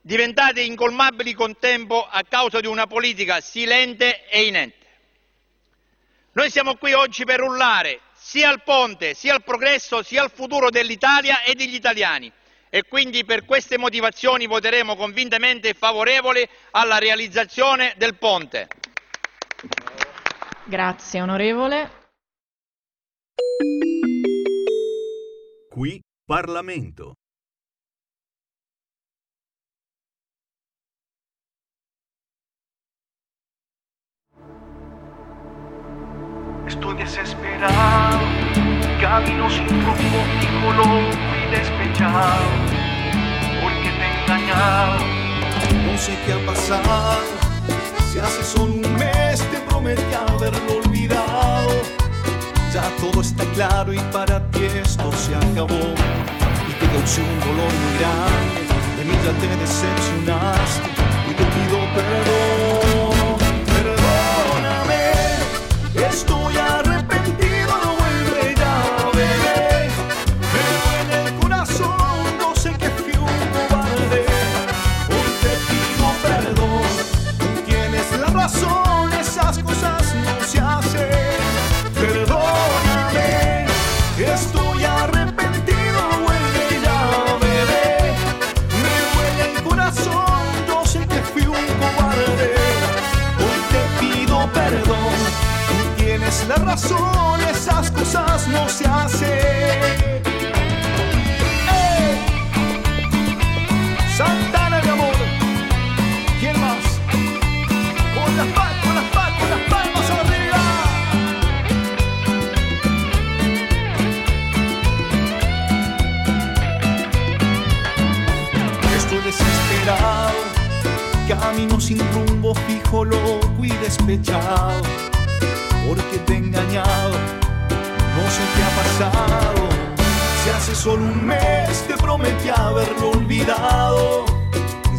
diventate incolmabili con tempo a causa di una politica silente e inente. Noi siamo qui oggi per rullare sia al ponte, sia al progresso, sia al futuro dell'Italia e degli italiani e quindi per queste motivazioni voteremo convintamente favorevole alla realizzazione del ponte. Grazie onorevole. qui Parlamento. Estoy desesperado, camino sin rumbo y color y despechado, porque te he. No sé qué ha pasado, si hace solo un mes te prometí haberlo todo está claro y para ti esto se acabó. Y te causé un dolor muy grande, de mí ya te decepcionaste y te pido perdón. Razón, esas cosas no se hacen. ¡Ey! Santana, mi amor, ¿quién más? Con las palmas, con las palmas, con las palmas arriba. Estoy desesperado, camino sin rumbo fijo, loco y despechado, porque te he engañado, no sé qué ha pasado. Si hace solo un mes te prometí haberlo olvidado,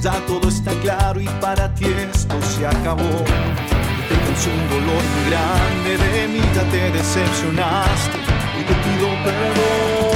ya todo está claro y para ti esto se acabó. Y te causé un dolor muy grande, de mí ya te decepcionaste y te pido perdón.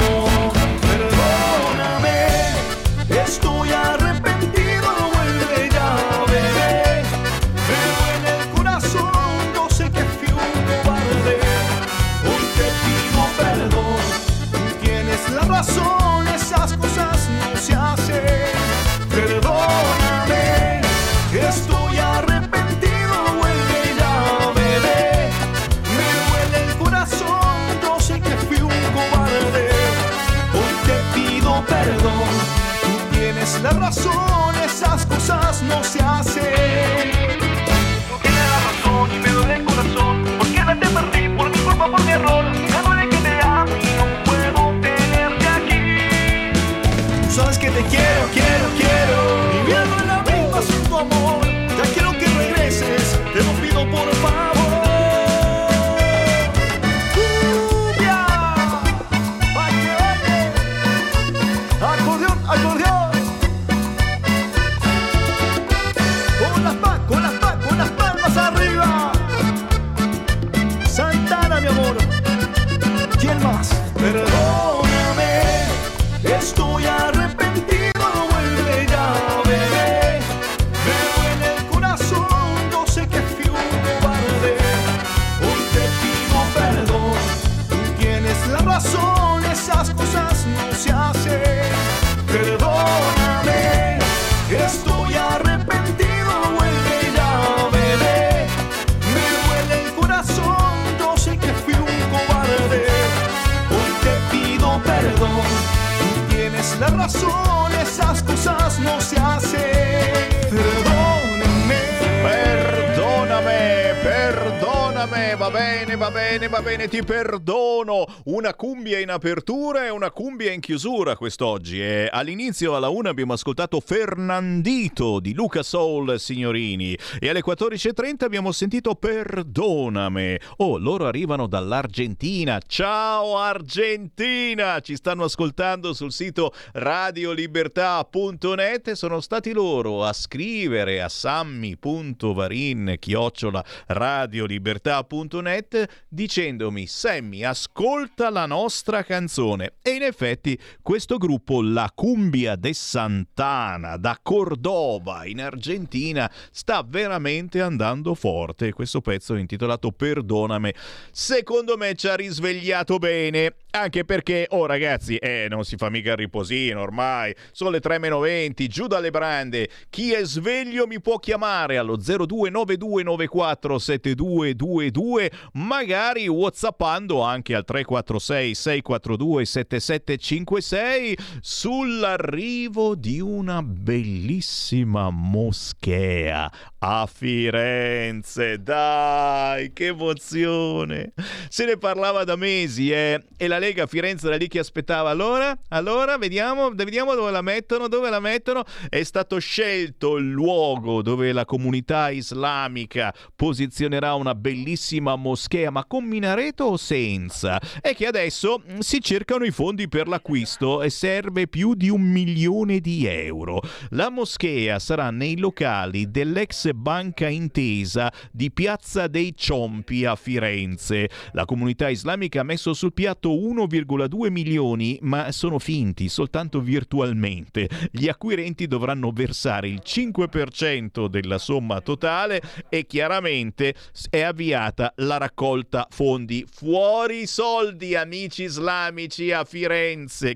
Apertura e una cumbia in chiusura quest'oggi. E all'inizio alla una abbiamo ascoltato Fernandito di Luca Soul Signorini e alle 14.30 abbiamo sentito Perdoname. Oh, loro arrivano dall'Argentina. Ciao Argentina! Ci stanno ascoltando sul sito radiolibertà.net sono stati loro a scrivere a sammy.varin chiocciola radiolibertà.net dicendomi Sammy ascolta la nostra canzone e in effetti questo gruppo La Cumbia de Santana da Cordova in Argentina sta veramente andando forte questo pezzo intitolato Perdoname secondo me ci ha risvegliato bene Anche perché, oh ragazzi, eh, non si fa mica il riposino ormai. Sono le 3 meno 20, giù dalle brande. Chi è sveglio mi può chiamare allo 0292947222, magari whatsappando anche al 346 642 7756 sull'arrivo di una bellissima moschea a Firenze. Dai, che emozione! Se ne parlava da mesi, eh? E la Lega Firenze era lì che aspettava. Allora, allora, vediamo, vediamo dove la mettono, dove la mettono. È stato scelto il luogo dove la comunità islamica posizionerà una bellissima moschea, ma con minareto o senza? È che adesso mm, si cercano i fondi per l'acquisto e serve più di un milione di euro. La moschea sarà nei locali dell'ex Banca Intesa di Piazza dei Ciompi a Firenze. La comunità islamica ha messo sul piatto 1,2 milioni, ma sono finti soltanto virtualmente. Gli acquirenti dovranno versare il 5% della somma totale e chiaramente è avviata la raccolta fondi. Fuori soldi, amici islamici a Firenze.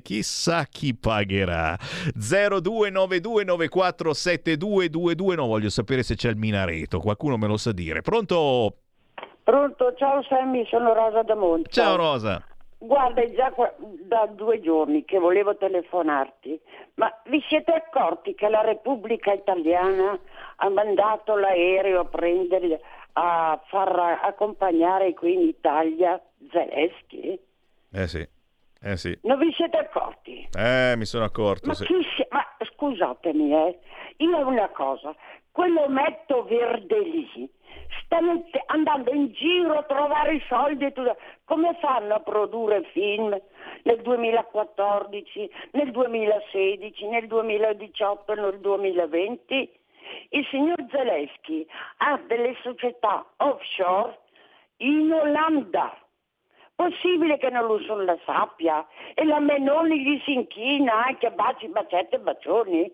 Chissà chi pagherà. 0292947222. Non voglio sapere se c'è il minareto. Qualcuno me lo sa dire. Pronto? Pronto, ciao Sammy, sono Rosa da Monte. Ciao Rosa. Guarda, è già qua- da due giorni che volevo telefonarti, ma vi siete accorti che la Repubblica Italiana ha mandato l'aereo a prendere, a far accompagnare qui in Italia Zelensky? Eh sì. Eh sì. Non vi siete accorti? Eh, mi sono accorto. Ma, sì. chi si- ma scusatemi, eh, io una cosa, quell'ometto verde lì sta andando in giro a trovare i soldi e tutto. Come fanno a produrre film nel 2014, nel 2016, nel 2018 e nel 2020? Il signor Zelensky ha delle società offshore in Olanda. Possibile che non lo so la sappia? E la Menoni gli si inchina anche a baci, bacette e bacioni?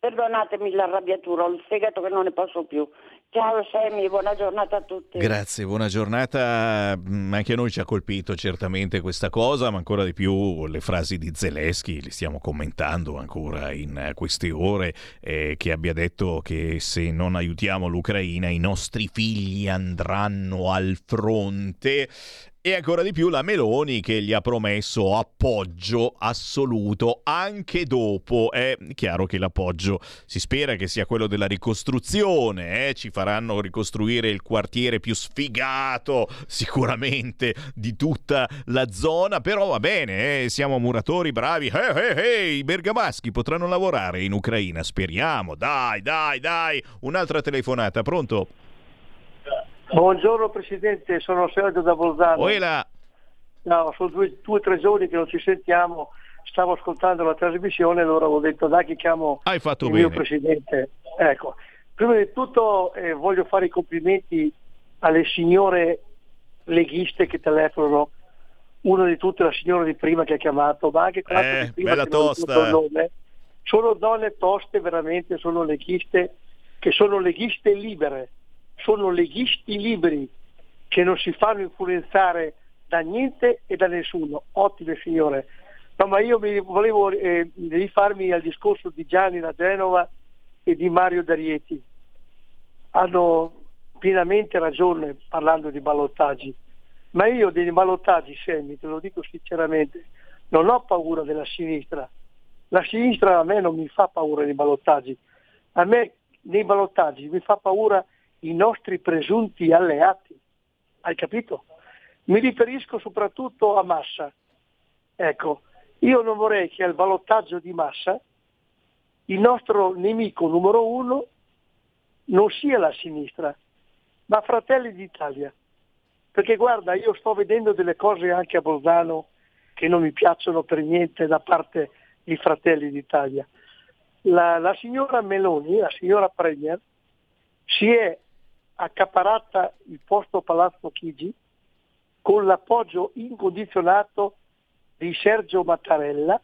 Perdonatemi l'arrabbiatura, ho il fegato che non ne posso più. Ciao Sammy, buona giornata a tutti. Grazie, buona giornata. Mm, Anche a noi ci ha colpito certamente questa cosa, ma ancora di più le frasi di Zelensky, li stiamo commentando ancora in eh, queste ore, eh, che abbia detto che se non aiutiamo l'Ucraina i nostri figli andranno al fronte. E ancora di più la Meloni che gli ha promesso appoggio assoluto anche dopo. È chiaro che l'appoggio si spera che sia quello della ricostruzione, eh? ci faranno ricostruire il quartiere più sfigato sicuramente di tutta la zona, però va bene, eh? siamo muratori bravi, eh, eh, eh, i bergamaschi potranno lavorare in Ucraina, speriamo, dai, dai, dai, un'altra telefonata, pronto? Buongiorno Presidente, sono Sergio da Bolzano. Oela. No, sono due o tre giorni che non ci sentiamo, stavo ascoltando la trasmissione e allora ho detto dai che chiamo Hai fatto il bene. mio Presidente. Ecco, prima di tutto eh, voglio fare i complimenti alle signore leghiste che telefonano, una di tutte la signora di prima che ha chiamato, ma anche quella Eh, di prima bella che tosta. nome. Sono donne toste veramente, sono leghiste, che sono leghiste libere, sono leghisti liberi, che non si fanno influenzare da niente e da nessuno. Ottime signore. No, ma io mi volevo eh, rifarmi al discorso di Gianni da Genova e di Mario D'Arieti. Hanno pienamente ragione parlando di ballottaggi, ma io dei ballottaggi, Semmi, te lo dico sinceramente, non ho paura della sinistra. La sinistra a me non mi fa paura nei ballottaggi. A me nei ballottaggi mi fa paura i nostri presunti alleati. Hai capito? Mi riferisco soprattutto a Massa. Ecco, io non vorrei che al ballottaggio di Massa il nostro nemico numero uno non sia la sinistra, ma Fratelli d'Italia. Perché guarda, io sto vedendo delle cose anche a Bolzano che non mi piacciono per niente da parte di Fratelli d'Italia. La, la signora Meloni, la signora Premier, si è accaparata il posto Palazzo Chigi con l'appoggio incondizionato di Sergio Mattarella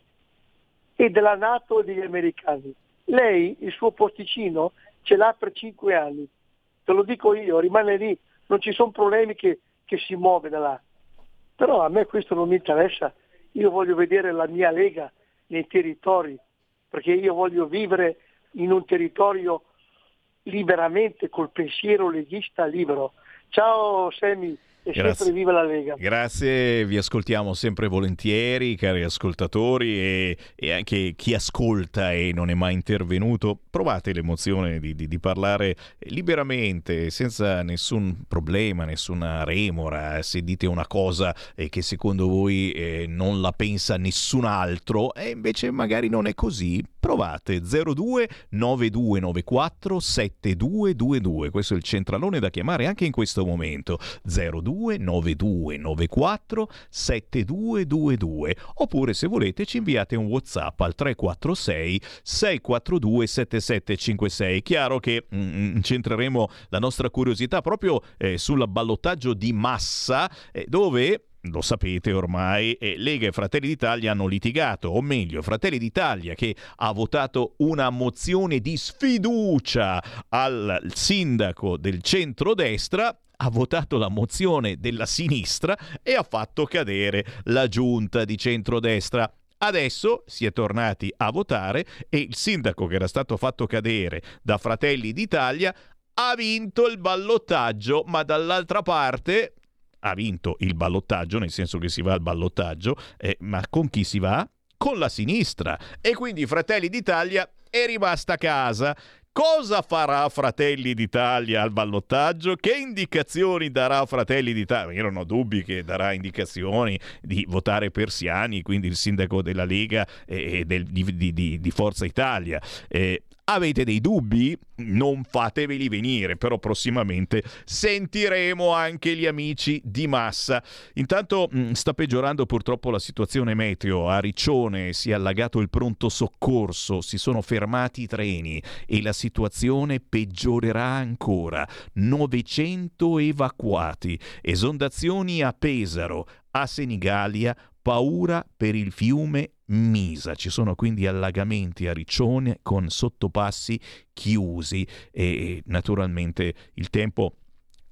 e della Nato e degli americani. Lei il suo posticino ce l'ha per cinque anni, te lo dico io, rimane lì, non ci sono problemi che, che si muove da là. Però a me questo non mi interessa io voglio vedere la mia Lega nei territori, perché io voglio vivere in un territorio liberamente col pensiero leghista libero. Ciao Semi e Grazie. sempre viva la Lega. Grazie, vi ascoltiamo sempre volentieri, cari ascoltatori e, e anche chi ascolta e non è mai intervenuto, provate l'emozione di, di- di parlare liberamente, senza nessun problema, nessuna remora, se dite una cosa eh, che secondo voi eh, non la pensa nessun altro e invece magari non è così, provate 02 9294 7222, questo è il centralone da chiamare anche in questo momento, 02 9294 7222 oppure se volete ci inviate un whatsapp al 346 642 7756 chiaro che mm, incentreremo la nostra curiosità proprio eh, sul ballottaggio di massa eh, dove lo sapete ormai, eh, Lega e Fratelli d'Italia hanno litigato, o meglio, Fratelli d'Italia che ha votato una mozione di sfiducia al sindaco del centrodestra ha votato la mozione della sinistra e ha fatto cadere la giunta di centrodestra. Adesso si è tornati a votare e il sindaco che era stato fatto cadere da Fratelli d'Italia ha vinto il ballottaggio, ma dall'altra parte ha vinto il ballottaggio, nel senso che si va al ballottaggio, eh, ma con chi si va? Con la sinistra. E quindi Fratelli d'Italia è rimasta a casa. Cosa farà Fratelli d'Italia al ballottaggio? Che indicazioni darà Fratelli d'Italia? Io non ho dubbi che darà indicazioni di votare Persiani, quindi il sindaco della Lega e del- di- di- di Forza Italia. Eh, Avete dei dubbi? Non fateveli venire, però prossimamente sentiremo anche gli amici di massa. Intanto mh, sta peggiorando purtroppo la situazione meteo. A Riccione si è allagato il pronto soccorso, si sono fermati i treni e la situazione peggiorerà ancora. 900 evacuati, esondazioni a Pesaro, a Senigallia, paura per il fiume Misa. Ci sono quindi allagamenti a Riccione con sottopassi chiusi e naturalmente il tempo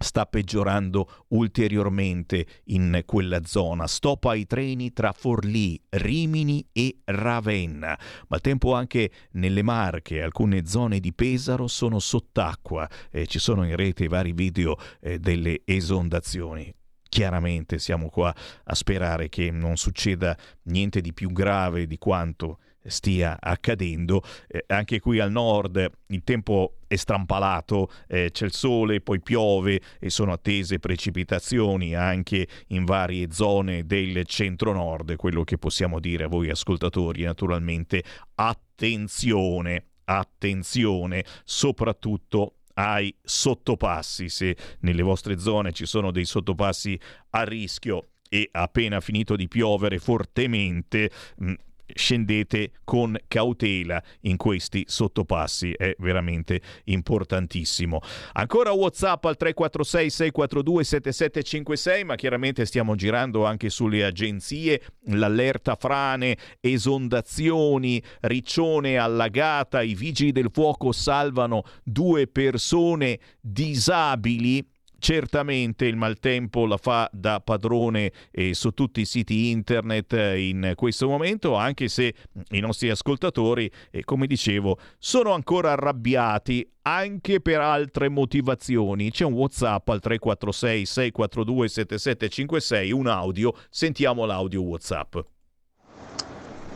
sta peggiorando ulteriormente in quella zona. Stop ai treni tra Forlì, Rimini e Ravenna. Ma tempo anche nelle Marche, alcune zone di Pesaro sono sott'acqua. Eh, ci sono in rete vari video eh, delle esondazioni. Chiaramente siamo qua a sperare che non succeda niente di più grave di quanto stia accadendo. Eh, anche qui al nord il tempo è strampalato, eh, c'è il sole, poi piove e sono attese precipitazioni anche in varie zone del centro-nord. Quello che possiamo dire a voi ascoltatori, naturalmente, attenzione, attenzione, soprattutto ai sottopassi. Se nelle vostre zone ci sono dei sottopassi a rischio e appena finito di piovere fortemente, mh, scendete con cautela in questi sottopassi, è veramente importantissimo. Ancora WhatsApp al 346 642 7756, ma chiaramente stiamo girando anche sulle agenzie, l'allerta frane, esondazioni, Riccione allagata, i vigili del fuoco salvano due persone disabili. Certamente il maltempo la fa da padrone eh, su tutti i siti internet eh, in questo momento, anche se i nostri ascoltatori, eh, come dicevo, sono ancora arrabbiati anche per altre motivazioni. C'è un WhatsApp al 346 642 7756, un audio, sentiamo l'audio WhatsApp.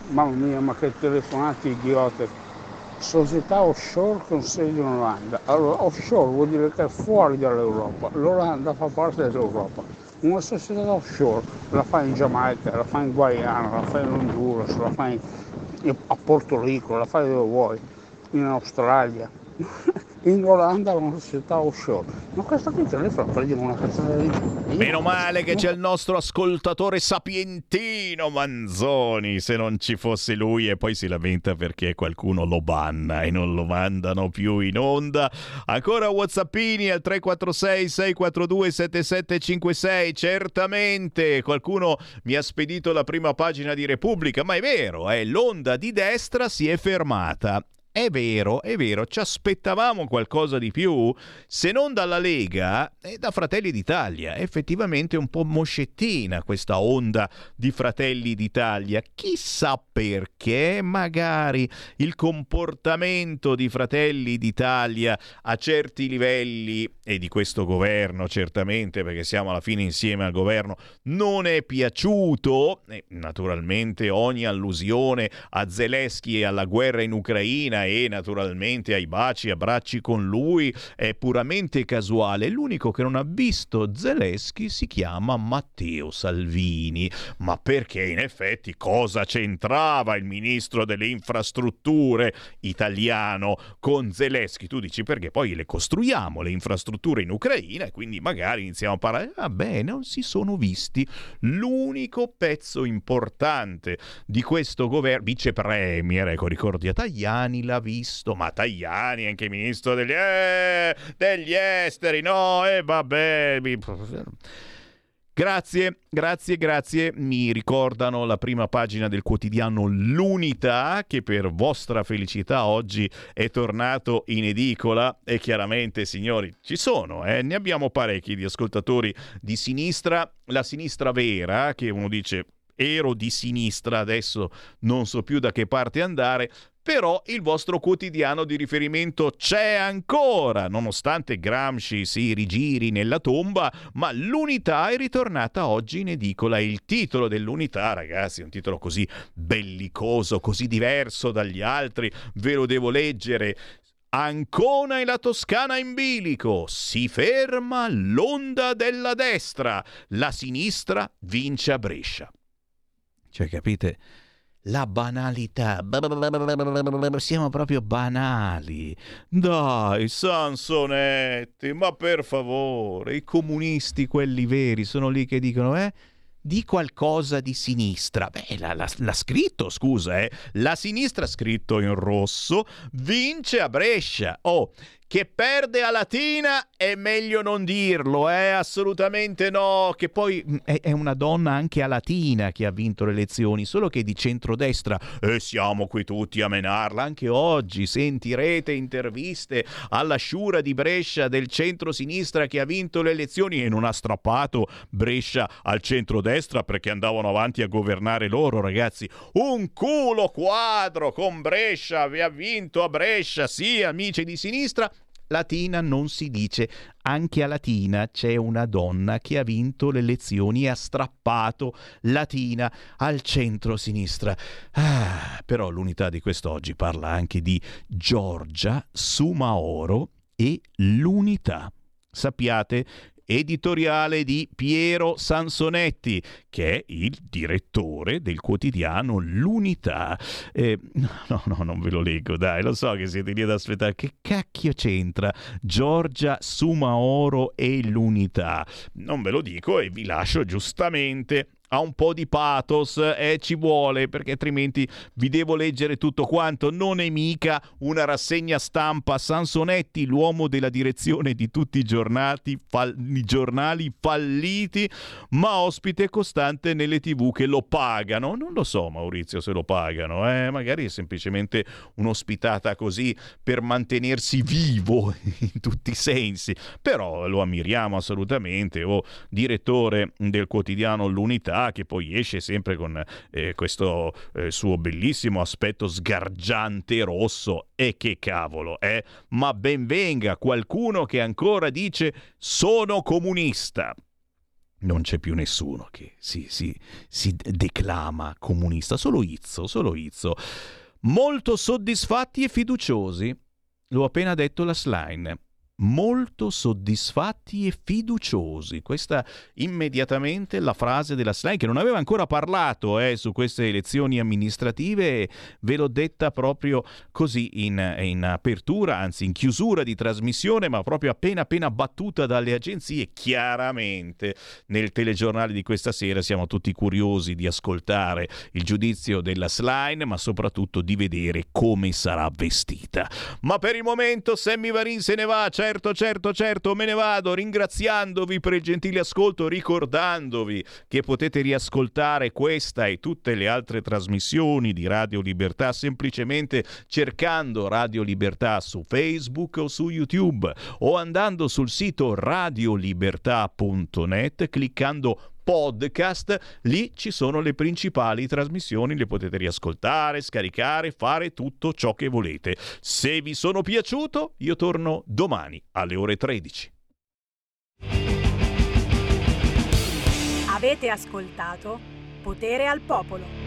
Mamma mia, ma che telefonate idiote. Società offshore con sede in Olanda. Allora, offshore vuol dire che è fuori dall'Europa. L'Olanda fa parte dell'Europa. Una società offshore la fa in Giamaica, la fa in Guayana, la fa in Honduras, la fa in- a Porto Rico, la fa dove vuoi, in Australia. In Olanda una società offshore. Ma questo qui telefono per dire una cazzata di... Meno male che c'è il nostro ascoltatore sapientino Manzoni, se non ci fosse lui e poi si lamenta perché qualcuno lo banna e non lo mandano più in onda. Ancora Whatsappini al 346 642 7756, certamente qualcuno mi ha spedito la prima pagina di Repubblica, ma è vero, eh, l'onda di destra si è fermata. È vero, è vero, ci aspettavamo qualcosa di più, se non dalla Lega e da Fratelli d'Italia. Effettivamente un po' moscettina questa onda di Fratelli d'Italia. Chissà perché magari il comportamento di Fratelli d'Italia a certi livelli e di questo governo certamente perché siamo alla fine insieme al governo non è piaciuto e naturalmente ogni allusione a Zelensky e alla guerra in Ucraina e naturalmente ai baci abbracci con lui è puramente casuale. L'unico che non ha visto Zelensky si chiama Matteo Salvini. Ma perché in effetti cosa c'entrava il ministro delle infrastrutture italiano con Zelensky tu dici perché poi le costruiamo le infrastrutture in Ucraina e quindi magari iniziamo a parlare vabbè non si sono visti. L'unico pezzo importante di questo governo vice premier ecco ricordi a Tajani l'ha visto ma Tajani anche ministro degli, eh, degli esteri no e eh, vabbè. Grazie, grazie, grazie. Mi ricordano la prima pagina del quotidiano L'Unità che per vostra felicità oggi è tornato in edicola e chiaramente signori ci sono, eh? ne abbiamo parecchi di ascoltatori di sinistra, la sinistra vera che uno dice ero di sinistra, adesso non so più da che parte andare, però il vostro quotidiano di riferimento c'è ancora, nonostante Gramsci si rigiri nella tomba, ma l'unità è ritornata oggi in edicola. Il titolo dell'unità, ragazzi, è un titolo così bellicoso, così diverso dagli altri, ve lo devo leggere. Ancona e la Toscana in bilico. Si ferma l'onda della destra. La sinistra vince a Brescia. Cioè, capite? La banalità. Siamo proprio banali. Dai, Sansonetti, ma per favore, i comunisti, quelli veri, sono lì che dicono, eh? Di qualcosa di sinistra. Beh, l'ha, l'ha, l'ha scritto, scusa, eh? La sinistra, scritto in rosso, vince a Brescia. Oh, che perde a Latina è meglio non dirlo, eh? assolutamente no, che poi mm, è, una donna anche a Latina che ha vinto le elezioni, solo che di centrodestra. E siamo qui tutti a menarla, anche oggi sentirete interviste alla sciura di Brescia del centro-sinistra che ha vinto le elezioni e non ha strappato Brescia al centrodestra perché andavano avanti a governare loro ragazzi, un culo quadro con Brescia, vi ha vinto a Brescia, sì amici di sinistra, Latina non si dice. Anche a Latina c'è una donna che ha vinto le elezioni e ha strappato Latina al centro-sinistra. Ah, però l'unità di quest'oggi parla anche di Giorgia Sumaoro e l'unità. Sappiate editoriale di Piero Sansonetti, che è il direttore del quotidiano L'Unità. Eh, no, no, non ve lo leggo, dai, lo so che siete lì ad aspettare. Che cacchio c'entra Giorgia Sumaoro e l'Unità? Non ve lo dico e vi lascio giustamente ha un po' di pathos e eh, ci vuole perché altrimenti vi devo leggere tutto quanto. Non è mica una rassegna stampa. Sansonetti l'uomo della direzione di tutti i, giornati, fall- i giornali falliti ma ospite costante nelle tv che lo pagano. Non lo so Maurizio se lo pagano eh? magari è semplicemente un'ospitata così per mantenersi vivo in tutti i sensi. Però lo ammiriamo assolutamente. O oh, direttore del quotidiano L'Unità che poi esce sempre con eh, questo eh, suo bellissimo aspetto sgargiante rosso. E che cavolo, eh? Ma ben venga qualcuno che ancora dice sono comunista non c'è più nessuno che si, si, si, declama comunista, solo Izzo, solo Izzo. Molto soddisfatti e fiduciosi, l'ho appena detto la slime molto soddisfatti e fiduciosi. Questa immediatamente la frase della Slime che non aveva ancora parlato eh, su queste elezioni amministrative, ve l'ho detta proprio così in, in, apertura, anzi in chiusura di trasmissione, ma proprio appena appena battuta dalle agenzie. Chiaramente nel telegiornale di questa sera siamo tutti curiosi di ascoltare il giudizio della Slime, ma soprattutto di vedere come sarà vestita. Ma per il momento Sammy Varin se ne va, c'è certo, certo, certo, me ne vado ringraziandovi per il gentile ascolto, ricordandovi che potete riascoltare questa e tutte le altre trasmissioni di Radio Libertà semplicemente cercando Radio Libertà su Facebook o su YouTube o andando sul sito radiolibertà.net cliccando podcast, lì ci sono le principali trasmissioni, le potete riascoltare, scaricare, fare tutto ciò che volete. Se vi sono piaciuto, io torno domani alle ore 13. Avete ascoltato Potere al Popolo.